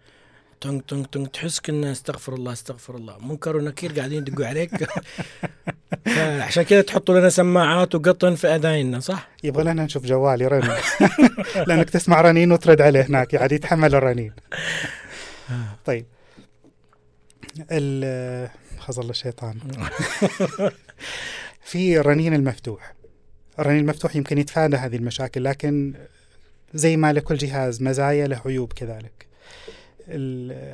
تونج تونج تونج تحس كنا استغفر الله استغفر الله. منكر ونكير قاعدين يدقوا عليك. عشان كذا تحطوا لنا سماعات وقطن في اذاننا صح؟ يبغى لنا نشوف جوال يرن لأنك تسمع رنين وترد عليه هناك يعني يتحمل الرنين. طيب. ال خزر الشيطان. في الرنين المفتوح. الرنين المفتوح يمكن يتفادى هذه المشاكل لكن زي ما لكل جهاز مزايا له عيوب كذلك.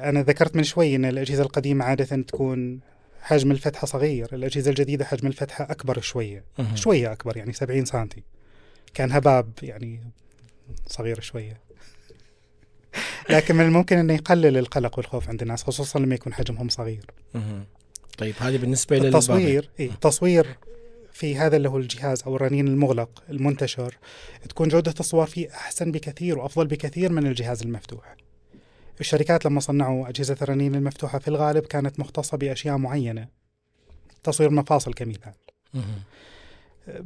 أنا ذكرت من شوي إن الأجهزة القديمة عادة تكون حجم الفتحة صغير الأجهزة الجديدة حجم الفتحة أكبر شوية. شوية أكبر يعني 70 سنتي. كان هباب يعني صغير شوية. لكن من الممكن أنه يقلل القلق والخوف عند الناس خصوصا لما يكون حجمهم صغير. طيب هذه بالنسبة للبابل التصوير إيه التصوير في هذا اللي هو الجهاز أو الرنين المغلق المنتشر تكون جودة الصور فيه أحسن بكثير وأفضل بكثير من الجهاز المفتوح. الشركات لما صنعوا أجهزة الرنين المفتوحة في الغالب كانت مختصة بأشياء معينة. تصوير مفاصل كمثال.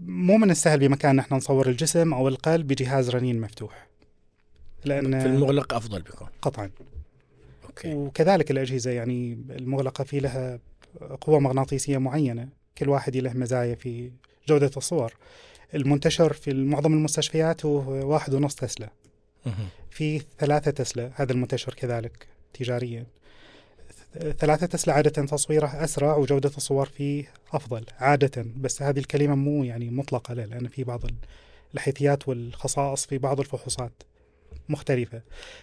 مو من السهل بمكان إحنا نصور الجسم أو القلب بجهاز رنين مفتوح. لأن في المغلق أفضل بيكون. قطعا. أوكي. وكذلك الأجهزة يعني المغلقة في لها قوة مغناطيسية معينة. كل واحد له مزايا في جودة الصور. المنتشر في معظم المستشفيات هو واحد ونص تسلا. في ثلاثة تسلا هذا المنتشر كذلك تجاريا. ثلاثة تسلا عادة تصويره أسرع وجودة الصور فيه أفضل عادة. بس هذه الكلمة مو يعني مطلقة لا لأن في بعض الحيثيات والخصائص في بعض الفحوصات. مختلفة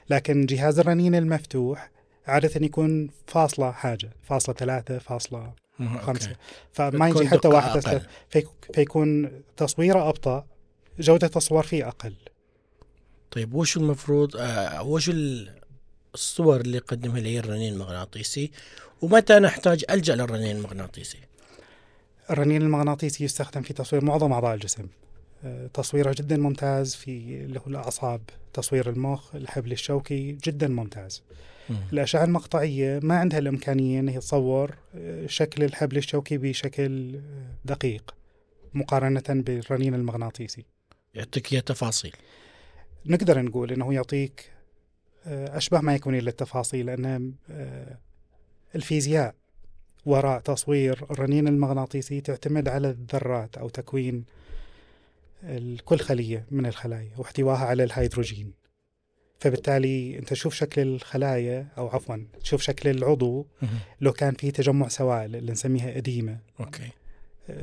لكن جهاز الرنين المفتوح عادة يكون فاصلة حاجة فاصلة ثلاثة فاصلة. خمسة أوكي. فما يجي حتى واحد فيكون تصويره أبطأ جودة الصور فيه أقل طيب وش المفروض آه وش ال- الصور اللي يقدمها لي الرنين المغناطيسي ومتى نحتاج ألجأ للرنين المغناطيسي؟ الرنين المغناطيسي يستخدم في تصوير معظم أعضاء الجسم تصويره جدا ممتاز في اللي هو الأعصاب تصوير المخ الحبل الشوكي جدا ممتاز. مم. الأشعة المقطعية ما عندها الإمكانية أن هي تصور آه، شكل الحبل الشوكي بشكل آه، دقيق مقارنة بالرنين المغناطيسي. يعطيك إياه تفاصيل. نقدر نقول أنه يعطيك آه، أشبه ما يكون إلى التفاصيل آه، الفيزياء وراء تصوير الرنين المغناطيسي تعتمد على الذرات أو تكوين كل خلية من الخلايا واحتواها على الهيدروجين. فبالتالي أنت تشوف شكل الخلايا أو عفوا تشوف شكل العضو. لو كان في تجمع سوائل اللي نسميها edema. okay.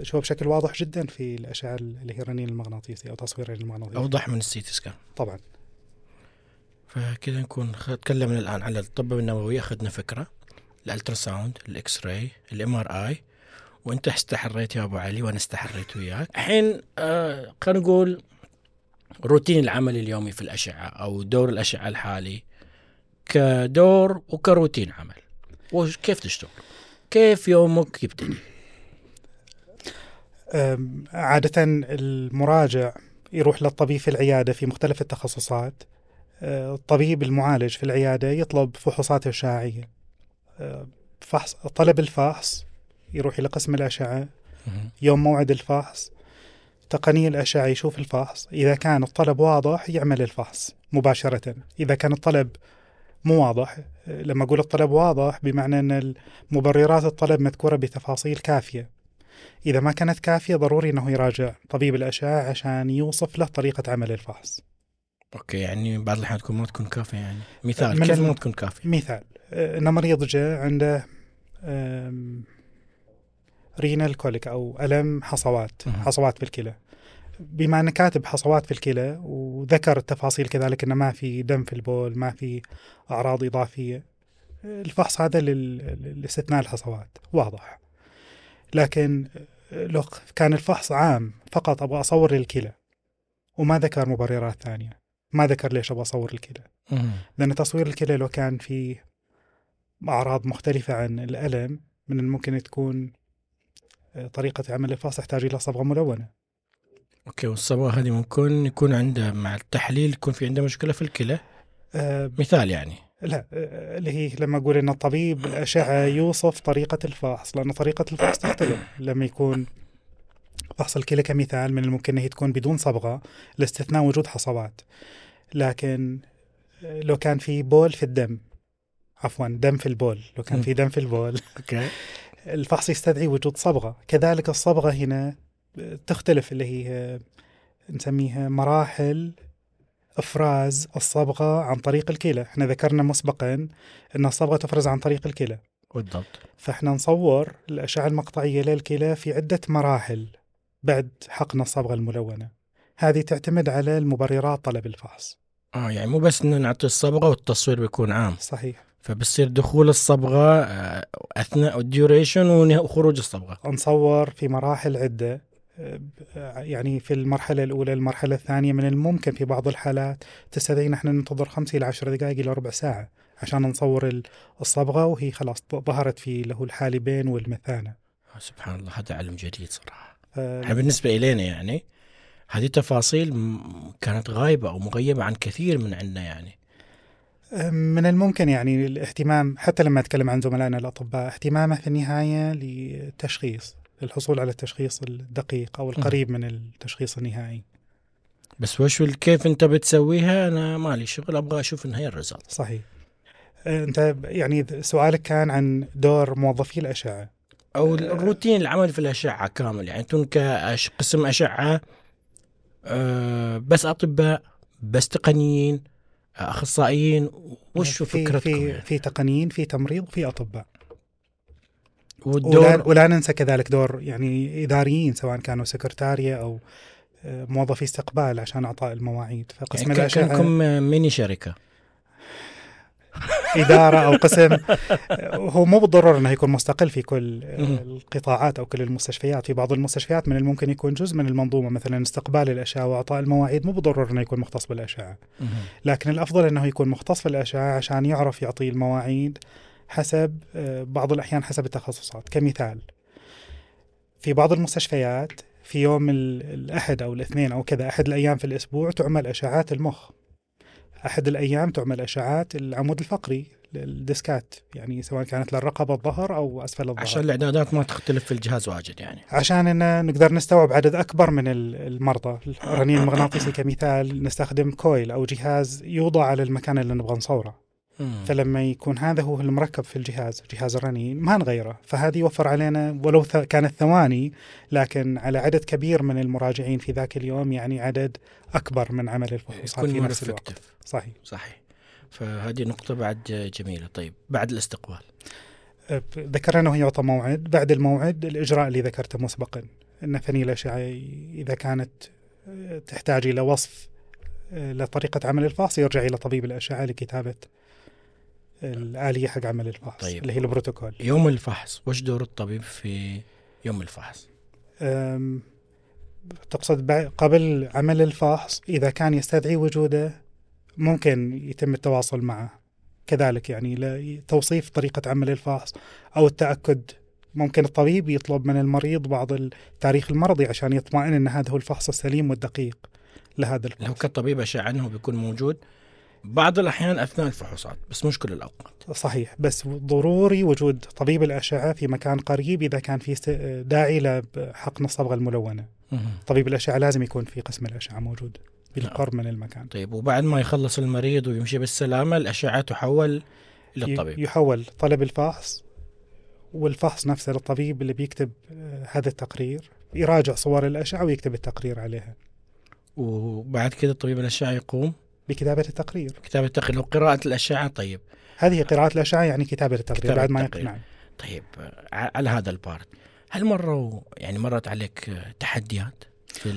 شوف بشكل واضح جدا في الأشعة اللي هي الرنين المغناطيسي أو تصوير المغناطيسي أوضح من ال CT scan طبعا. فكذا نكون تكلمنا الآن على الطب النووي أخذنا فكرة. ال ultrasound ال X-ray ال MRI. وانت استحريت يا ابو علي وأنا استحريت وياك. الحين آه خلينا نقول روتين العمل اليومي في الأشعة أو دور الأشعة الحالي كدور وكروتين عمل. وش كيف تشتغل؟ كيف يومك يبتدي؟ عادة المراجع يروح للطبيب في العيادة في مختلف التخصصات. أه، الطبيب المعالج في العيادة يطلب فحوصات إشعاعية أه، فحص طلب الفحص يروح إلى قسم الأشعة. يوم موعد الفحص تقني الأشعة يشوف الفحص. إذا كان الطلب واضح يعمل الفحص مباشرة. إذا كان الطلب مو واضح لما أقول الطلب واضح بمعنى أن مبررات الطلب مذكورة بتفاصيل كافية. إذا ما كانت كافية ضروري أنه يراجع طبيب الأشعة عشان يوصف له طريقة عمل الفحص. okay يعني بعض الأحيان تكون ما تكون كافية يعني. مثال كيف ما تكون كافية؟ مثال أن مريض جاء عنده renal colic أو ألم حصوات. حصوات في الكلى بما أنه كاتب حصوات في الكلى وذكر التفاصيل كذلك أنه ما في دم في البول ما في أعراض إضافية الفحص هذا لل- لاستثناء الحصوات واضح لكن لو كان الفحص عام فقط أبغى أصور الكلى وما ذكر مبررات ثانية ما ذكر ليش أبغى أصور الكلى. لأن تصوير الكلى لو كان فيه أعراض مختلفة عن الألم من الممكن تكون طريقة عمل الفحص تحتاج إلى صبغة ملونة. أوكي والصبغة هذه ممكن يكون عنده مع التحليل يكون في عنده مشكلة في الكلى؟ آه، مثال يعني. لا آه، اللي هي لما أقول أن الطبيب الأشعة يوصف طريقة الفحص لأن طريقة الفحص تختلف. لما يكون فحص الكلى كمثال من الممكن أنها تكون بدون صبغة لاستثناء وجود حصوات. لكن آه، لو كان في بول في الدم عفوا دم في البول لو كان. في دم في البول. أوكي. الفحص يستدعي وجود صبغة كذلك الصبغة هنا تختلف اللي هي نسميها مراحل إفراز الصبغة عن طريق الكلى، إحنا ذكرنا مسبقا إن الصبغة تفرز عن طريق الكلى، بالضبط فإحنا نصور الأشعة المقطعية للكلى في عدة مراحل بعد حقن الصبغة الملونة. هذه تعتمد على المبررات طلب الفحص. آه يعني مو بس إنه نعطي الصبغة والتصوير بيكون عام صحيح. فبصير دخول الصبغة آه، أثناء الديوريشن وخروج الصبغة. نصور في مراحل عدة آه، يعني في المرحلة الأولى المرحلة الثانية من الممكن في بعض الحالات. تستدعي نحن ننتظر خمسة إلى عشر دقائق إلى ربع ساعة عشان نصور ال- الصبغة وهي خلاص ظهرت في له الحالبين والمثانة. سبحان الله هذا علم جديد صراحة. ف- إحنا بالنسبة إلينا يعني هذه تفاصيل كانت غايبة أو مغيبة عن كثير من عندنا يعني. من الممكن يعني الاهتمام حتى لما أتكلم عن زملائنا الأطباء اهتمامه في النهاية للتشخيص للحصول على التشخيص الدقيق أو القريب من التشخيص النهائي. بس وش كيف أنت بتسويها؟ أنا مالي شغل أبغى أشوف النهايه الريزلت. صحيح. آه، أنت يعني سؤالك كان عن دور موظفي الأشعة. أو الروتين العمل في الأشعة كامل. يعني أنتم كقسم أشعة آه، بس أطباء بس تقنيين أخصائيين وش فكرتكم في يعني؟ في تقنيين في تمريض وفي أطباء. ولا, والدور؟ ولا ننسى كذلك دور يعني إداريين سواء كانوا سكرتارية أو آه، موظفي استقبال عشان إعطاء المواعيد. فقسم يعني الأشعة كأنكم ميني شركة. إدارة أو قسم هو مو بالضرورة إنه يكون مستقل في كل. القطاعات أو كل المستشفيات. في بعض المستشفيات من الممكن يكون جزء من المنظومة مثلا استقبال الأشعة وإعطاء المواعيد مو بالضرورة إنه يكون مختص بالأشعة. لكن الأفضل إنه يكون مختص بالأشعة عشان يعرف يعطي المواعيد حسب آه، بعض الأحيان حسب التخصصات. كمثال في بعض المستشفيات في يوم ال- الأحد أو الاثنين أو كذا أحد الأيام في الأسبوع تعمل أشعات المخ. أحد الأيام تعمل اشعات العمود الفقري الديسكات يعني سواء كانت للرقبه الظهر أو أسفل الظهر. عشان الإعدادات ما تختلف في الجهاز واجد يعني. عشان إن نقدر نستوعب عدد أكبر من ال- المرضى. الرنين المغناطيسي كمثال نستخدم coil أو جهاز يوضع على المكان اللي نبغى نصوره. مم. فلما يكون هذا هو المركب في الجهاز جهاز الرنين ما نغيره. فهذه يوفر علينا ولو كانت ثواني لكن على عدد كبير من المراجعين في ذاك اليوم يعني عدد أكبر من عمل الفحوصات في نفس الوقت. صحيح. صحيح. فهذه نقطة بعد جميلة. طيب بعد الاستقبال. أه، ذكرنا أنه يعطى موعد. بعد الموعد الإجراء اللي ذكرته مسبقا. إن فني الاشعه إذا كانت أه، تحتاج إلى وصف أه، لطريقة عمل الفحص يرجع إلى طبيب الأشعة لكتابة الآلية حق عمل الفحص طيب. اللي هي البروتوكول. يوم الفحص وش دور الطبيب في يوم الفحص؟ أم، تقصد قبل عمل الفحص إذا كان يستدعي وجوده ممكن يتم التواصل معه. كذلك يعني لتوصيف طريقة عمل الفحص أو التأكد. ممكن الطبيب يطلب من المريض بعض التاريخ المرضي عشان يطمئن إن هذا هو الفحص السليم والدقيق لهذا لو الفحص كطبيب أشعة أنه بيكون موجود بعض الأحيان أثناء الفحوصات بس مش كل الأوقات. صحيح بس ضروري وجود طبيب الأشعة في مكان قريب إذا كان في داعي لحقن الصبغه الملونة. طبيب الأشعة لازم يكون في قسم الأشعة موجود بالقرب من المكان. طيب وبعد ما يخلص المريض ويمشي بالسلامة الأشعة تحول الطبيب يحول طلب الفحص والفحص نفسه للطبيب اللي بيكتب آه، هذا التقرير يراجع صور الأشعة ويكتب التقرير عليها. وبعد كده طبيب الأشعة يقوم؟ بكتابة التقرير. بكتابة التقرير لو قراءة الأشعة طيب. هذه قراءة الأشعة يعني كتابة التقرير كتابة بعد ما التقرير. يقنع طيب ع- على هذا البارت هل مروا يعني مرت عليك تحديات في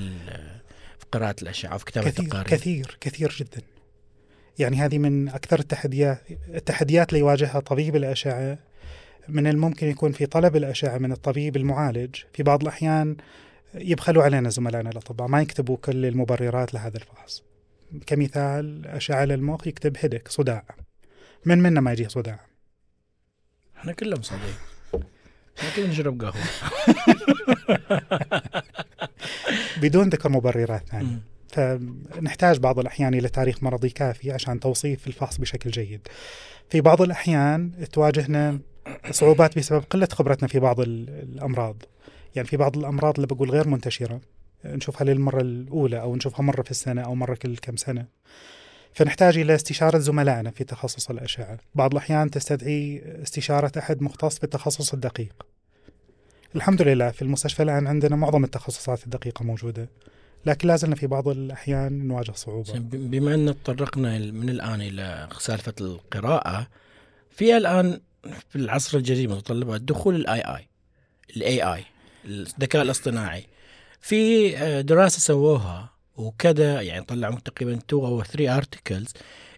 في قراءة الأشعة وفي كتابة كثير التقارير؟ كثير كثير جدا. يعني هذه من أكثر التحديات التحديات اللي يواجهها طبيب الأشعة. من الممكن يكون في طلب الأشعة من الطبيب المعالج. في بعض الأحيان يبخلوا علينا زملائنا الأطباء ما يكتبوا كل المبررات لهذا الفحص. كمثال أشعة للمخ يكتب هيدك صداع. من منا ما يجيه صداع؟ إحنا كلنا مصابين. إحنا كلنا نشرب قهوة. بدون ذكر مبررات ثانية. فنحتاج بعض الأحيان إلى تاريخ مرضي كافي عشان توصيف الفحص بشكل جيد. في بعض الأحيان تواجهنا صعوبات بسبب قلة خبرتنا في بعض ال- الأمراض. يعني في بعض الأمراض اللي بقول غير منتشرة. نشوفها للمرة الأولى أو نشوفها مرة في السنة أو مرة كل كم سنة. فنحتاج إلى استشارة زملائنا في تخصص الأشعة. بعض الأحيان تستدعي استشارة أحد مختص بالتخصص الدقيق. الحمد لله في المستشفى الآن عندنا معظم التخصصات الدقيقة موجودة لكن لازلنا في بعض الأحيان نواجه صعوبة. بما أن تطرقنا من الآن إلى سالفة القراءة في الآن في العصر الجديد متطلبات دخول ال AI ال AI الذكاء الاصطناعي. في آه، دراسة سووها وكذا يعني طلعوا تقريبا 2 أو 3 articles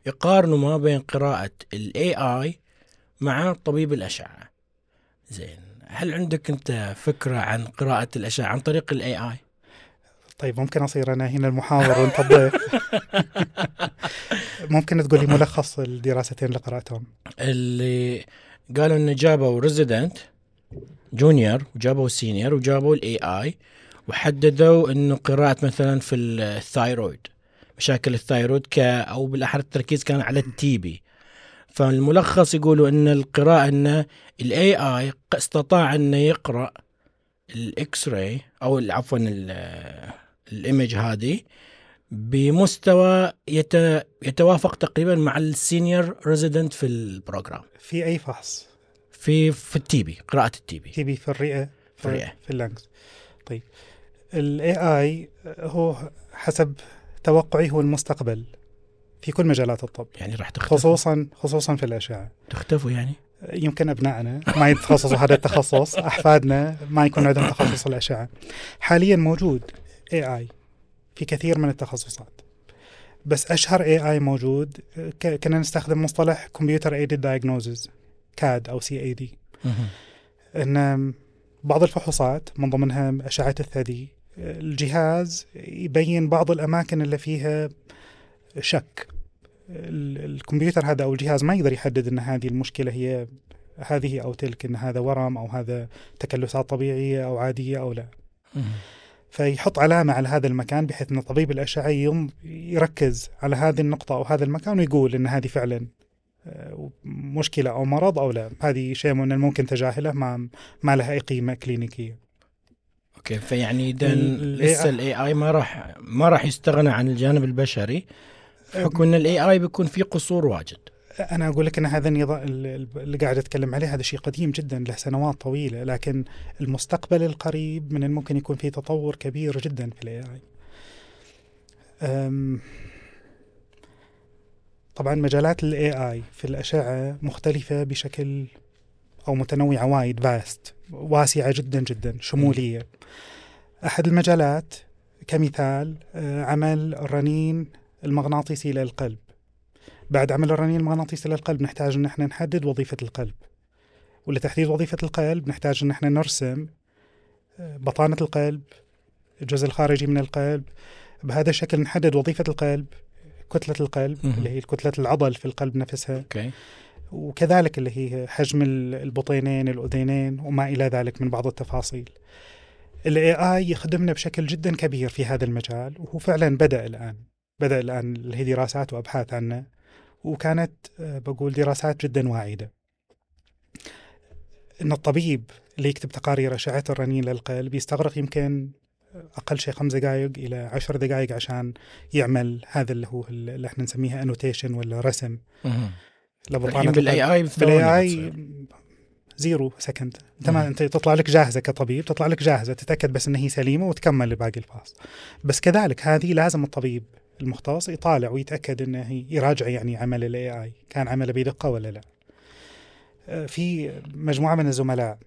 يقارنوا ما بين قراءة ال AI مع طبيب الأشعة. زين هل عندك أنت فكرة عن قراءة الأشعة عن طريق ال AI طيب ممكن أصير أنا هنا المحاور وأنت الضيف ممكن تقول لي ملخص الدراستين اللي قرأتهم؟ اللي قالوا انه جابوا resident junior وجابوا senior وجابوا ال AI وحددوا إنه قراءة مثلا في ال thyroid مشاكل الثايرويد ك أو بالأحرى التركيز كان على ال TB فالملخص يقولوا إن القراءة إن ال AI استطاع انه يقرأ ال X-ray أو عفوا ال image هذه بمستوى يت... يتوافق تقريبا مع ال senior resident في ال program. في أي فحص؟ في في ال TB قراءة ال TB TB في الرئة في الرئة. في ال lungs طيب. ال AI هو حسب توقعي هو المستقبل في كل مجالات الطب. يعني راح تختفوا خصوصا خصوصا في الاشعه تختفوا يعني؟ يمكن أبنائنا ما يتخصصوا هذا التخصص أحفادنا ما يكون عندهم تخصص الاشعه حاليا موجود AI في كثير من التخصصات. بس أشهر AI موجود كنا نستخدم مصطلح computer aided diagnosis CAD أو CAD. إن بعض الفحوصات من ضمنها أشعة الثدي الجهاز يبين بعض الأماكن اللي فيها شك. ال- الكمبيوتر هذا أو الجهاز ما يقدر يحدد إن هذه المشكلة هي هذه أو تلك إن هذا ورم أو هذا تكلسات طبيعية أو عادية أو لا. فيحط علامة على هذا المكان بحيث إن طبيب الاشعه يم- يركز على هذه النقطة أو هذا المكان ويقول إن هذه فعلا آه، مشكلة أو مرض أو لا. هذه شيء من الممكن تجاهله ما ما لها أي قيمة كلينيكية. أوكي فيعني اذا لسه ال AI ما راح ما راح يستغنى عن الجانب البشري. بحكم إن ال AI بيكون فيه قصور واجد. أنا أقول لك إن هذا النظام اللي قاعد أتكلم عليه هذا شيء قديم جدا له سنوات طويلة لكن المستقبل القريب من الممكن يكون فيه تطور كبير جدا في ال AI طبعا مجالات ال AI في الأشعة مختلفة بشكل أو متنوعة وايد vast واسعة جدا جدا شمولية. أحد المجالات كمثال آه، عمل الرنين المغناطيسي للقلب. بعد عمل الرنين المغناطيسي للقلب نحتاج إن إحنا نحدد وظيفة القلب. ولتحديد وظيفة القلب نحتاج إن إحنا نرسم آه، بطانة القلب الجزء الخارجي من القلب. بهذا الشكل نحدد وظيفة القلب كتلة القلب. اللي هي كتلة العضل في القلب نفسها. أوكي. وكذلك اللي هي حجم ال- البطينين الاذينين وما إلى ذلك من بعض التفاصيل. ال AI يخدمنا بشكل جدا كبير في هذا المجال وهو فعلا بدأ الآن. بدأ الآن اللي هي دراسات وأبحاث عنه وكانت آه، بقول دراسات جدا واعدة. إن الطبيب اللي يكتب تقارير أشعة الرنين للقلب يستغرق يمكن أقل شيء خمس دقائق إلى عشر دقائق عشان يعمل هذا اللي هو اللي إحنا نسميها annotation ولا رسم. الحين بال AI بال AI zero second. أنت ما مم. أنت تطلع لك جاهزة كطبيب تطلع لك جاهزة تتأكد بس ان هي سليمة وتكمل باقي الفحص بس كذلك هذه لازم الطبيب المختص يطالع ويتأكد إنه هي يراجع يعني عمل ال AI كان عمله بدقة ولا لا. آه، في مجموعة من الزملاء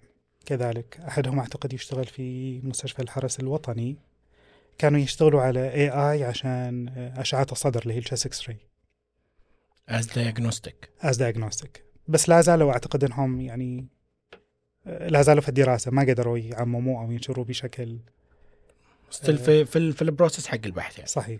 كذلك أحدهم أعتقد يشتغل في مستشفى الحرس الوطني كانوا يشتغلوا على AI عشان آه، أشعة الصدر اللي هي ال chest X-ray as diagnostic as diagnostic بس لا زالوا أعتقد إنهم يعني آه، لا زالوا في الدراسة ما قدروا يعمموه أو ينشروه بشكل still في في, ال- في ال process حق البحث يعني. صحيح.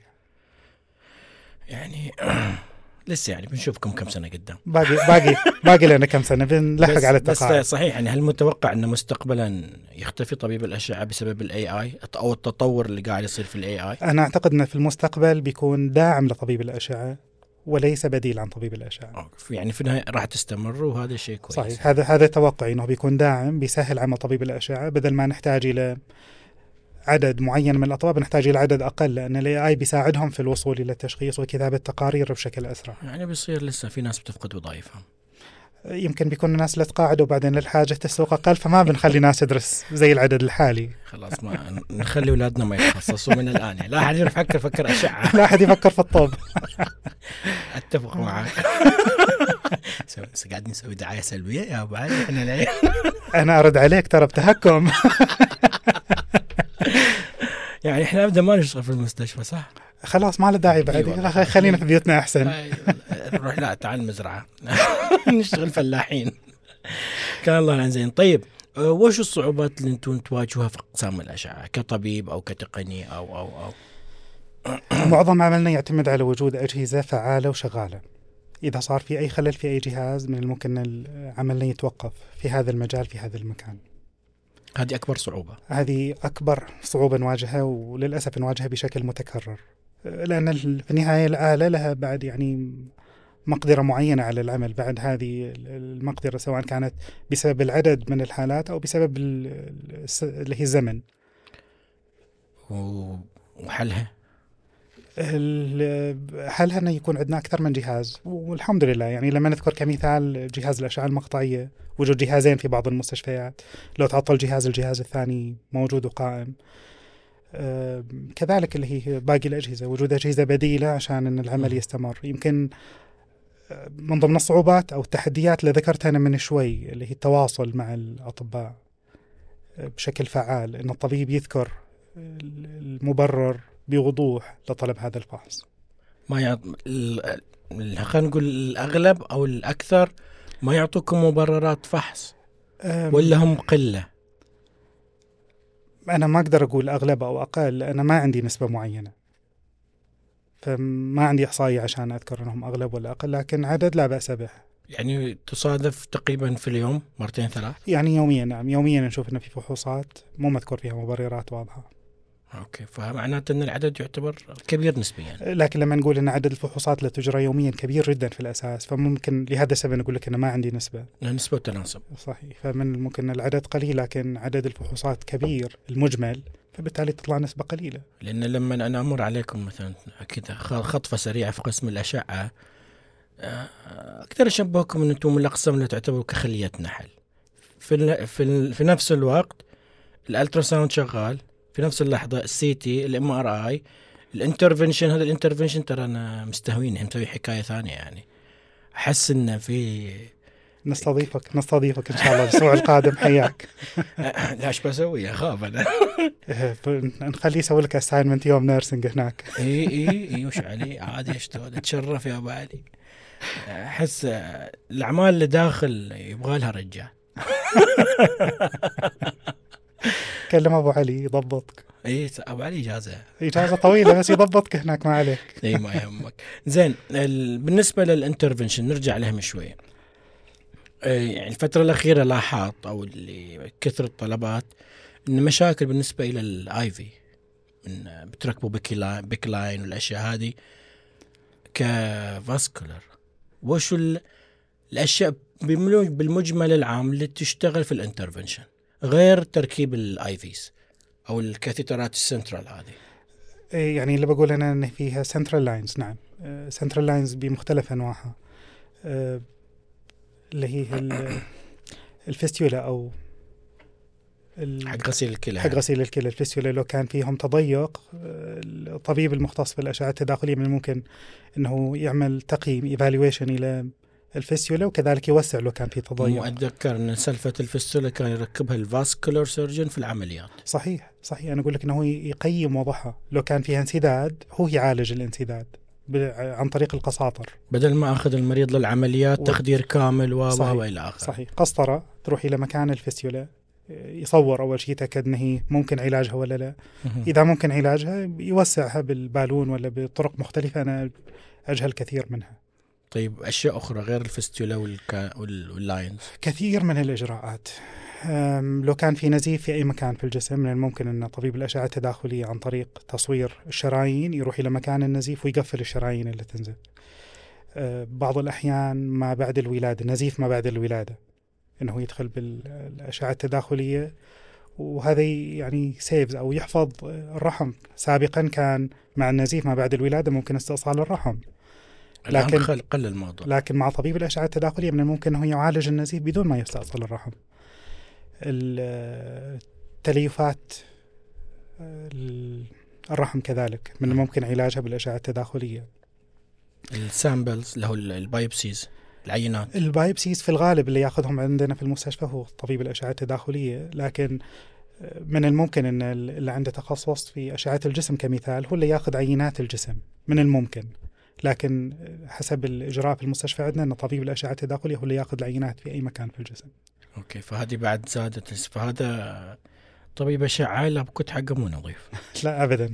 يعني لسه يعني بنشوفكم كم سنة قدام. باقي باقي باقي لنا كم سنة بنلحق بس على بس التقاعد صحيح يعني هل متوقع انه مستقبلا يختفي طبيب الأشعة بسبب ال AI أو التطور اللي قاعد يصير في ال AI؟ أنا أعتقد انه في المستقبل بيكون داعم لطبيب الأشعة وليس بديل عن طبيب الأشعة. يعني في النهاية راح تستمر وهذا شيء كويس. صحيح. هذا هذا توقعي إنه بيكون داعم بيسهل عمل طبيب الأشعة بدل ما نحتاج إلى عدد معين من الأطباء نحتاج إلى عدد أقل لأن الاي اي بيساعدهم في الوصول إلى التشخيص وكتابة تقارير بشكل أسرع. يعني بيصير لسه في ناس بتفقد وظائفهم. يمكن بيكون الناس اللي تقاعدوا وبعدين الحاجة السوق أقل فما بنخلي ناس تدرس زي العدد الحالي. خلاص ما نخلي اولادنا ما يتخصصوا من الآن يعني. لا أحد يفكر فكر أشعة. لا أحد يفكر في الطب. أتفق معك. قاعدين نسوي دعاية سلبية يا أبو علي؟ العيال. أنا أرد عليك ترى بتهكم. يعني إحنا ابدا ما نشتغل في المستشفى صح؟ خلاص ما له داعي بعد. خ- خلينا في بيوتنا أحسن. نروح لا تعال المزرعة. نشتغل فلاحين. كان الله العين زين طيب آه، وش الصعوبات اللي أنتم تواجهوها في اقسام الأشعة؟ كطبيب أو كتقني أو أو أو معظم عملنا يعتمد على وجود أجهزة فعالة وشغالة. إذا صار في أي خلل في أي جهاز من الممكن عملنا يتوقف في هذا المجال في هذا المكان. هذه أكبر صعوبة. هذه أكبر صعوبة نواجهها وللأسف نواجهها بشكل متكرر. لأن في النهاية الاله لها بعد يعني مقدرة معينة على العمل بعد هذه المقدرة سواء كانت بسبب العدد من الحالات أو بسبب اللي هي الزمن. وحلها؟ حلها انه يكون عندنا أكثر من جهاز؟ والحمد لله يعني لما نذكر كمثال جهاز الأشعة المقطعية وجود جهازين في بعض المستشفيات لو تعطل جهاز الجهاز الثاني موجود وقائم. كذلك اللي هي باقي الأجهزة وجود أجهزة بديلة عشان إن العمل يستمر. يمكن من ضمن الصعوبات أو التحديات اللي ذكرتها أنا من شوي اللي هي التواصل مع الأطباء بشكل فعال إن الطبيب يذكر المبرر بوضوح لطلب هذا الفحص. ما يعط... خلينا نقول الأغلب أو الأكثر ما يعطوكم مبررات فحص ولا هم قلة؟ أنا ما أقدر أقول أغلب أو أقل أنا ما عندي نسبة معينة. فما عندي إحصائية عشان أذكر إنهم أغلب ولا أقل لكن عدد لا بأس به. يعني تصادف تقريبا في اليوم مرتين ثلاث؟ يعني يوميا نعم. يوميا نشوف إنه في فحوصات مو مذكور فيها مبررات واضحة. أوكي فمعناته إن العدد يعتبر كبير نسبيا. لكن لما نقول إن عدد الفحوصات اللي تجرى يوميا كبير جدا في الأساس فممكن لهذا السبب نقول لك أنا ما عندي نسبة. نسبة وتناسب. صحيح. فمن ممكن العدد قليل لكن عدد الفحوصات كبير المجمل فبالتالي تطلع نسبة قليلة. لأن لما أنا أمر عليكم مثلا كذا خطفة سريعة في قسم الأشعة أقدر أشبهكم إن أنتم من الأقسام اللي تعتبروا كخليه نحل في في, في نفس الوقت ال ultrasound شغال. في نفس اللحظة ال CT ال MRI ال intervention هذا ال intervention ترى أنا مستهوين مسوي حكاية ثانية يعني. أحس انه في نستضيفك نستضيفك إن شاء الله الأسبوع القادم حياك. لا إيش بسوي؟ أخاف أنا. نخليه يسوي لك assignment يوم nursing هناك. إي إي إي وش علي؟ عادي اشتغل أتشرف يا أبو علي. أحس الأعمال اللي داخل يبغى لها رجال. كلم أبو علي يضبطك. اي أبو علي إجازة. إجازة طويلة بس يضبطك هناك ما عليك. اي ما يهمك. زين بالنسبة لل intervention نرجع لهم شوية يعني الفترة الأخيرة لاحظت أو اللي كثر الطلبات إن مشاكل بالنسبة إلى ال IV من بتركبوا PICC line والأشياء هذه ك vascular وش الأشياء بالمجمل العام اللي تشتغل في ال intervention غير تركيب ال IVs أو الكاثيترات السنترال هذه. إيه، يعني اللي بقول أنا إن فيها central lines نعم. central lines بمختلف أنواعها. آه، اللي هي ال fistula أو حق غسيل الكلى. حق غسيل الكلى. ال fistula لو كان فيهم تضيق آه، الطبيب المختص في الأشعة التداخلية من الممكن إنه يعمل تقييم evaluation إلى ال fistula وكذلك يوسع لو كان في تضيق اتذكر أن سلفة ال fistula كان يركبها ال vascular surgeon في العمليات. صحيح صحيح. أنا أقول لك إنه هو يقيم وضعها. لو كان فيها انسداد هو يعالج الانسداد عن طريق القساطر. بدل ما أخذ المريض للعمليات و... تخدير كامل و والى آخره. صحيح. قسطرة تروح إلى مكان الفستيولا يصور أول شيء يتأكد إن هي ممكن علاجها ولا لا. إذا ممكن علاجها يوسعها بالبالون ولا بطرق مختلفة. أنا أجهل كثير منها. طيب أشياء أخرى غير الفستولا والكا واللاينز كثير من الإجراءات. لو كان في نزيف في أي مكان في الجسم من الممكن أن طبيب الأشعة التداخلية عن طريق تصوير الشرايين يروح إلى مكان النزيف ويقفل الشرايين اللي تنزل. أه، بعض الأحيان ما بعد الولادة نزيف ما بعد الولادة إنه يدخل بالأشعة التداخلية وهذا يعني سيفز أو يحفظ الرحم. سابقا كان مع النزيف ما بعد الولادة ممكن استئصال الرحم. لكن قل الموضوع. لكن مع طبيب الأشعة التداخلية من الممكن أنه يعالج النزيف بدون ما يستأصل الرحم. التليفات الرحم كذلك من الممكن علاجها بالأشعة التداخلية. ال samples هو ال biopsies العينات. ال biopsies في الغالب اللي يأخذهم عندنا في المستشفى هو طبيب الأشعة التداخلية. لكن من الممكن إن اللي عنده تخصص في أشعة الجسم كمثال هو اللي يأخذ عينات الجسم من الممكن. لكن حسب الإجراء في المستشفى عندنا إن طبيب الأشعة التداخلي هو اللي يأخذ العينات في أي مكان في الجسم. أوكي فهذه بعد زادت فهذا طبيب أشعة لا كنت حقه مو نظيف. لا ابدا.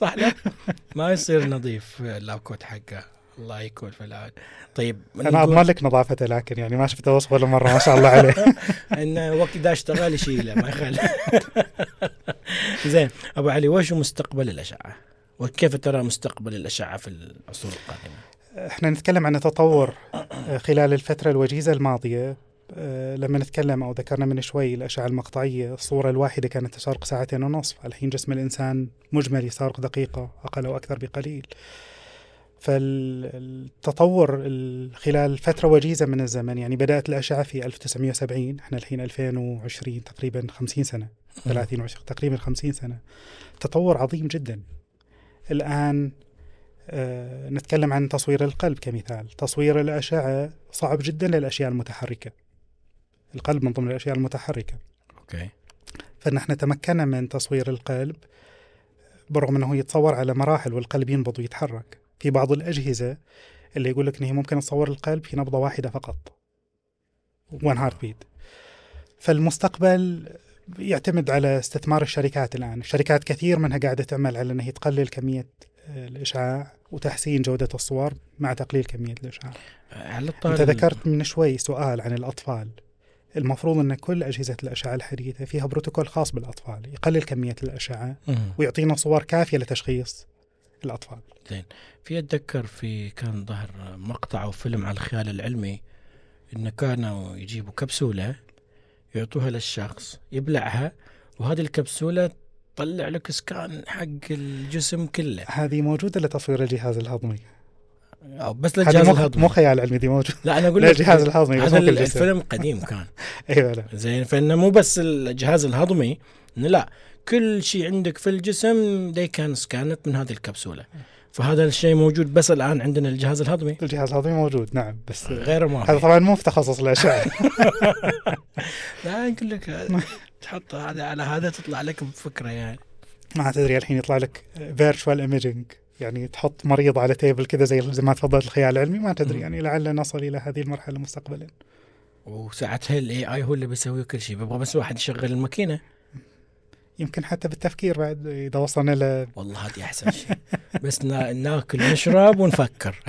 صح لا. ما يصير نظيف لا كوت حقه. الله يكون في العون. طيب أنا اضمن لك نظافته لكن يعني ما شفته وصف ولا مرة ما شاء الله عليه. انه وقت دا اشتغل يشيله ما يخلي. زين أبو علي وش مستقبل الأشعة؟ وكيف ترى مستقبل الأشعة في العصور القادمة؟ إحنا نتكلم عن التطور خلال الفترة الوجيزة الماضية أه، لما نتكلم أو ذكرنا من شوي الأشعة المقطعية الصورة الواحدة كانت تستغرق ساعتين ونصف الحين جسم الإنسان مجمل يستغرق دقيقة أقل أو أكثر بقليل فالتطور خلال فترة وجيزة من الزمن يعني بدأت الأشعة في 1970 إحنا الحين 2020 تقريبا 50 سنة 30 20 تقريبا 50 سنة. تطور عظيم جدا. الآن آه نتكلم عن تصوير القلب كمثال. تصوير الأشعة صعب جدا للأشياء المتحركة. القلب من ضمن الأشياء المتحركة. okay. فنحن تمكنا من تصوير القلب برغم أنه يتصور على مراحل والقلب ينبض ويتحرك. في بعض الأجهزة اللي يقول لك إن هي ممكن تصور القلب في نبضة واحدة فقط. one heart beat فالمستقبل يعتمد على استثمار الشركات الآن. الشركات كثير منها قاعدة تعمل على أنها تقلل كمية الإشعاع وتحسين جودة الصور مع تقليل كمية الإشعاع. على أنت ذكرت من شوي سؤال عن الأطفال. المفروض أن كل أجهزة الأشعة الحديثة فيها بروتوكول خاص بالأطفال يقلل كمية الأشعة ويعطينا صور كافية لتشخيص. الأطفال. زين. في أتذكر في كان ظهر مقطع أو فيلم على الخيال العلمي انه كانوا يجيبوا كبسولة يعطوها للشخص يبلعها وهذه الكبسولة تطلع لك سكان حق الجسم كله. هذه موجودة لتصوير الجهاز الهضمي. بس للجهاز الهضمي مو خيال علمي دي موجود. لا أنا أقول لك الجهاز الهضمي هذا الفيلم قديم كان. أيوه لا. زين فإنه مو بس الجهاز الهضمي لا كل شيء عندك في الجسم دي كان سكانت من هذه الكبسولة. فهذا الشيء موجود بس الآن عندنا الجهاز الهضمي. الجهاز الهضمي موجود نعم بس غير ما هذا طبعا مو في تخصص الأشعة. لا يقول لك تحط هذا على هذا تطلع لك بفكرة يعني. ما تدري الحين يطلع لك virtual imaging يعني تحط مريض على table كذا زي زي ما تفضلت الخيال العلمي ما تدري يعني لعل نصل إلى هذه المرحلة مستقبلا. وساعتها ال AI هو اللي بيسوي كل شيء بيبغى بس واحد يشغل الماكينة. يمكن حتى بالتفكير بعد إذا وصلنا ل والله هذه أحسن شيء. بس ناكل ونشرب ونفكر.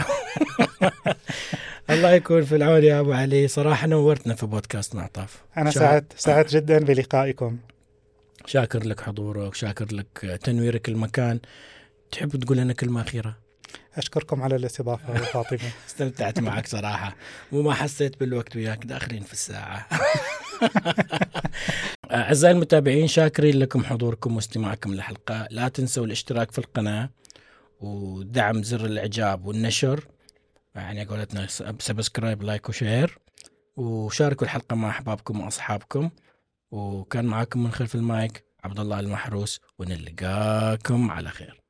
الله يكون في العون يا أبو علي. صراحة نورتنا في بودكاست معطاف أنا سعدت سعدت جدا بلقائكم. شاكر لك حضورك شاكر لك تنويرك المكان. تحب تقول لنا كلمة أخيرة؟ أشكركم على الاستضافة فاطمة. استمتعت معك صراحة. وما حسيت بالوقت وياك داخلين في الساعة. أعزائي المتابعين شاكرين لكم حضوركم واستماعكم للحلقة. لا تنسوا الاشتراك في القناة ودعم زر الإعجاب والنشر. يعني قولتنا subscribe like و share. وشاركوا الحلقة مع أحبابكم وأصحابكم. وكان معاكم من خلف المايك عبد الله المحروس ونلقاكم على خير.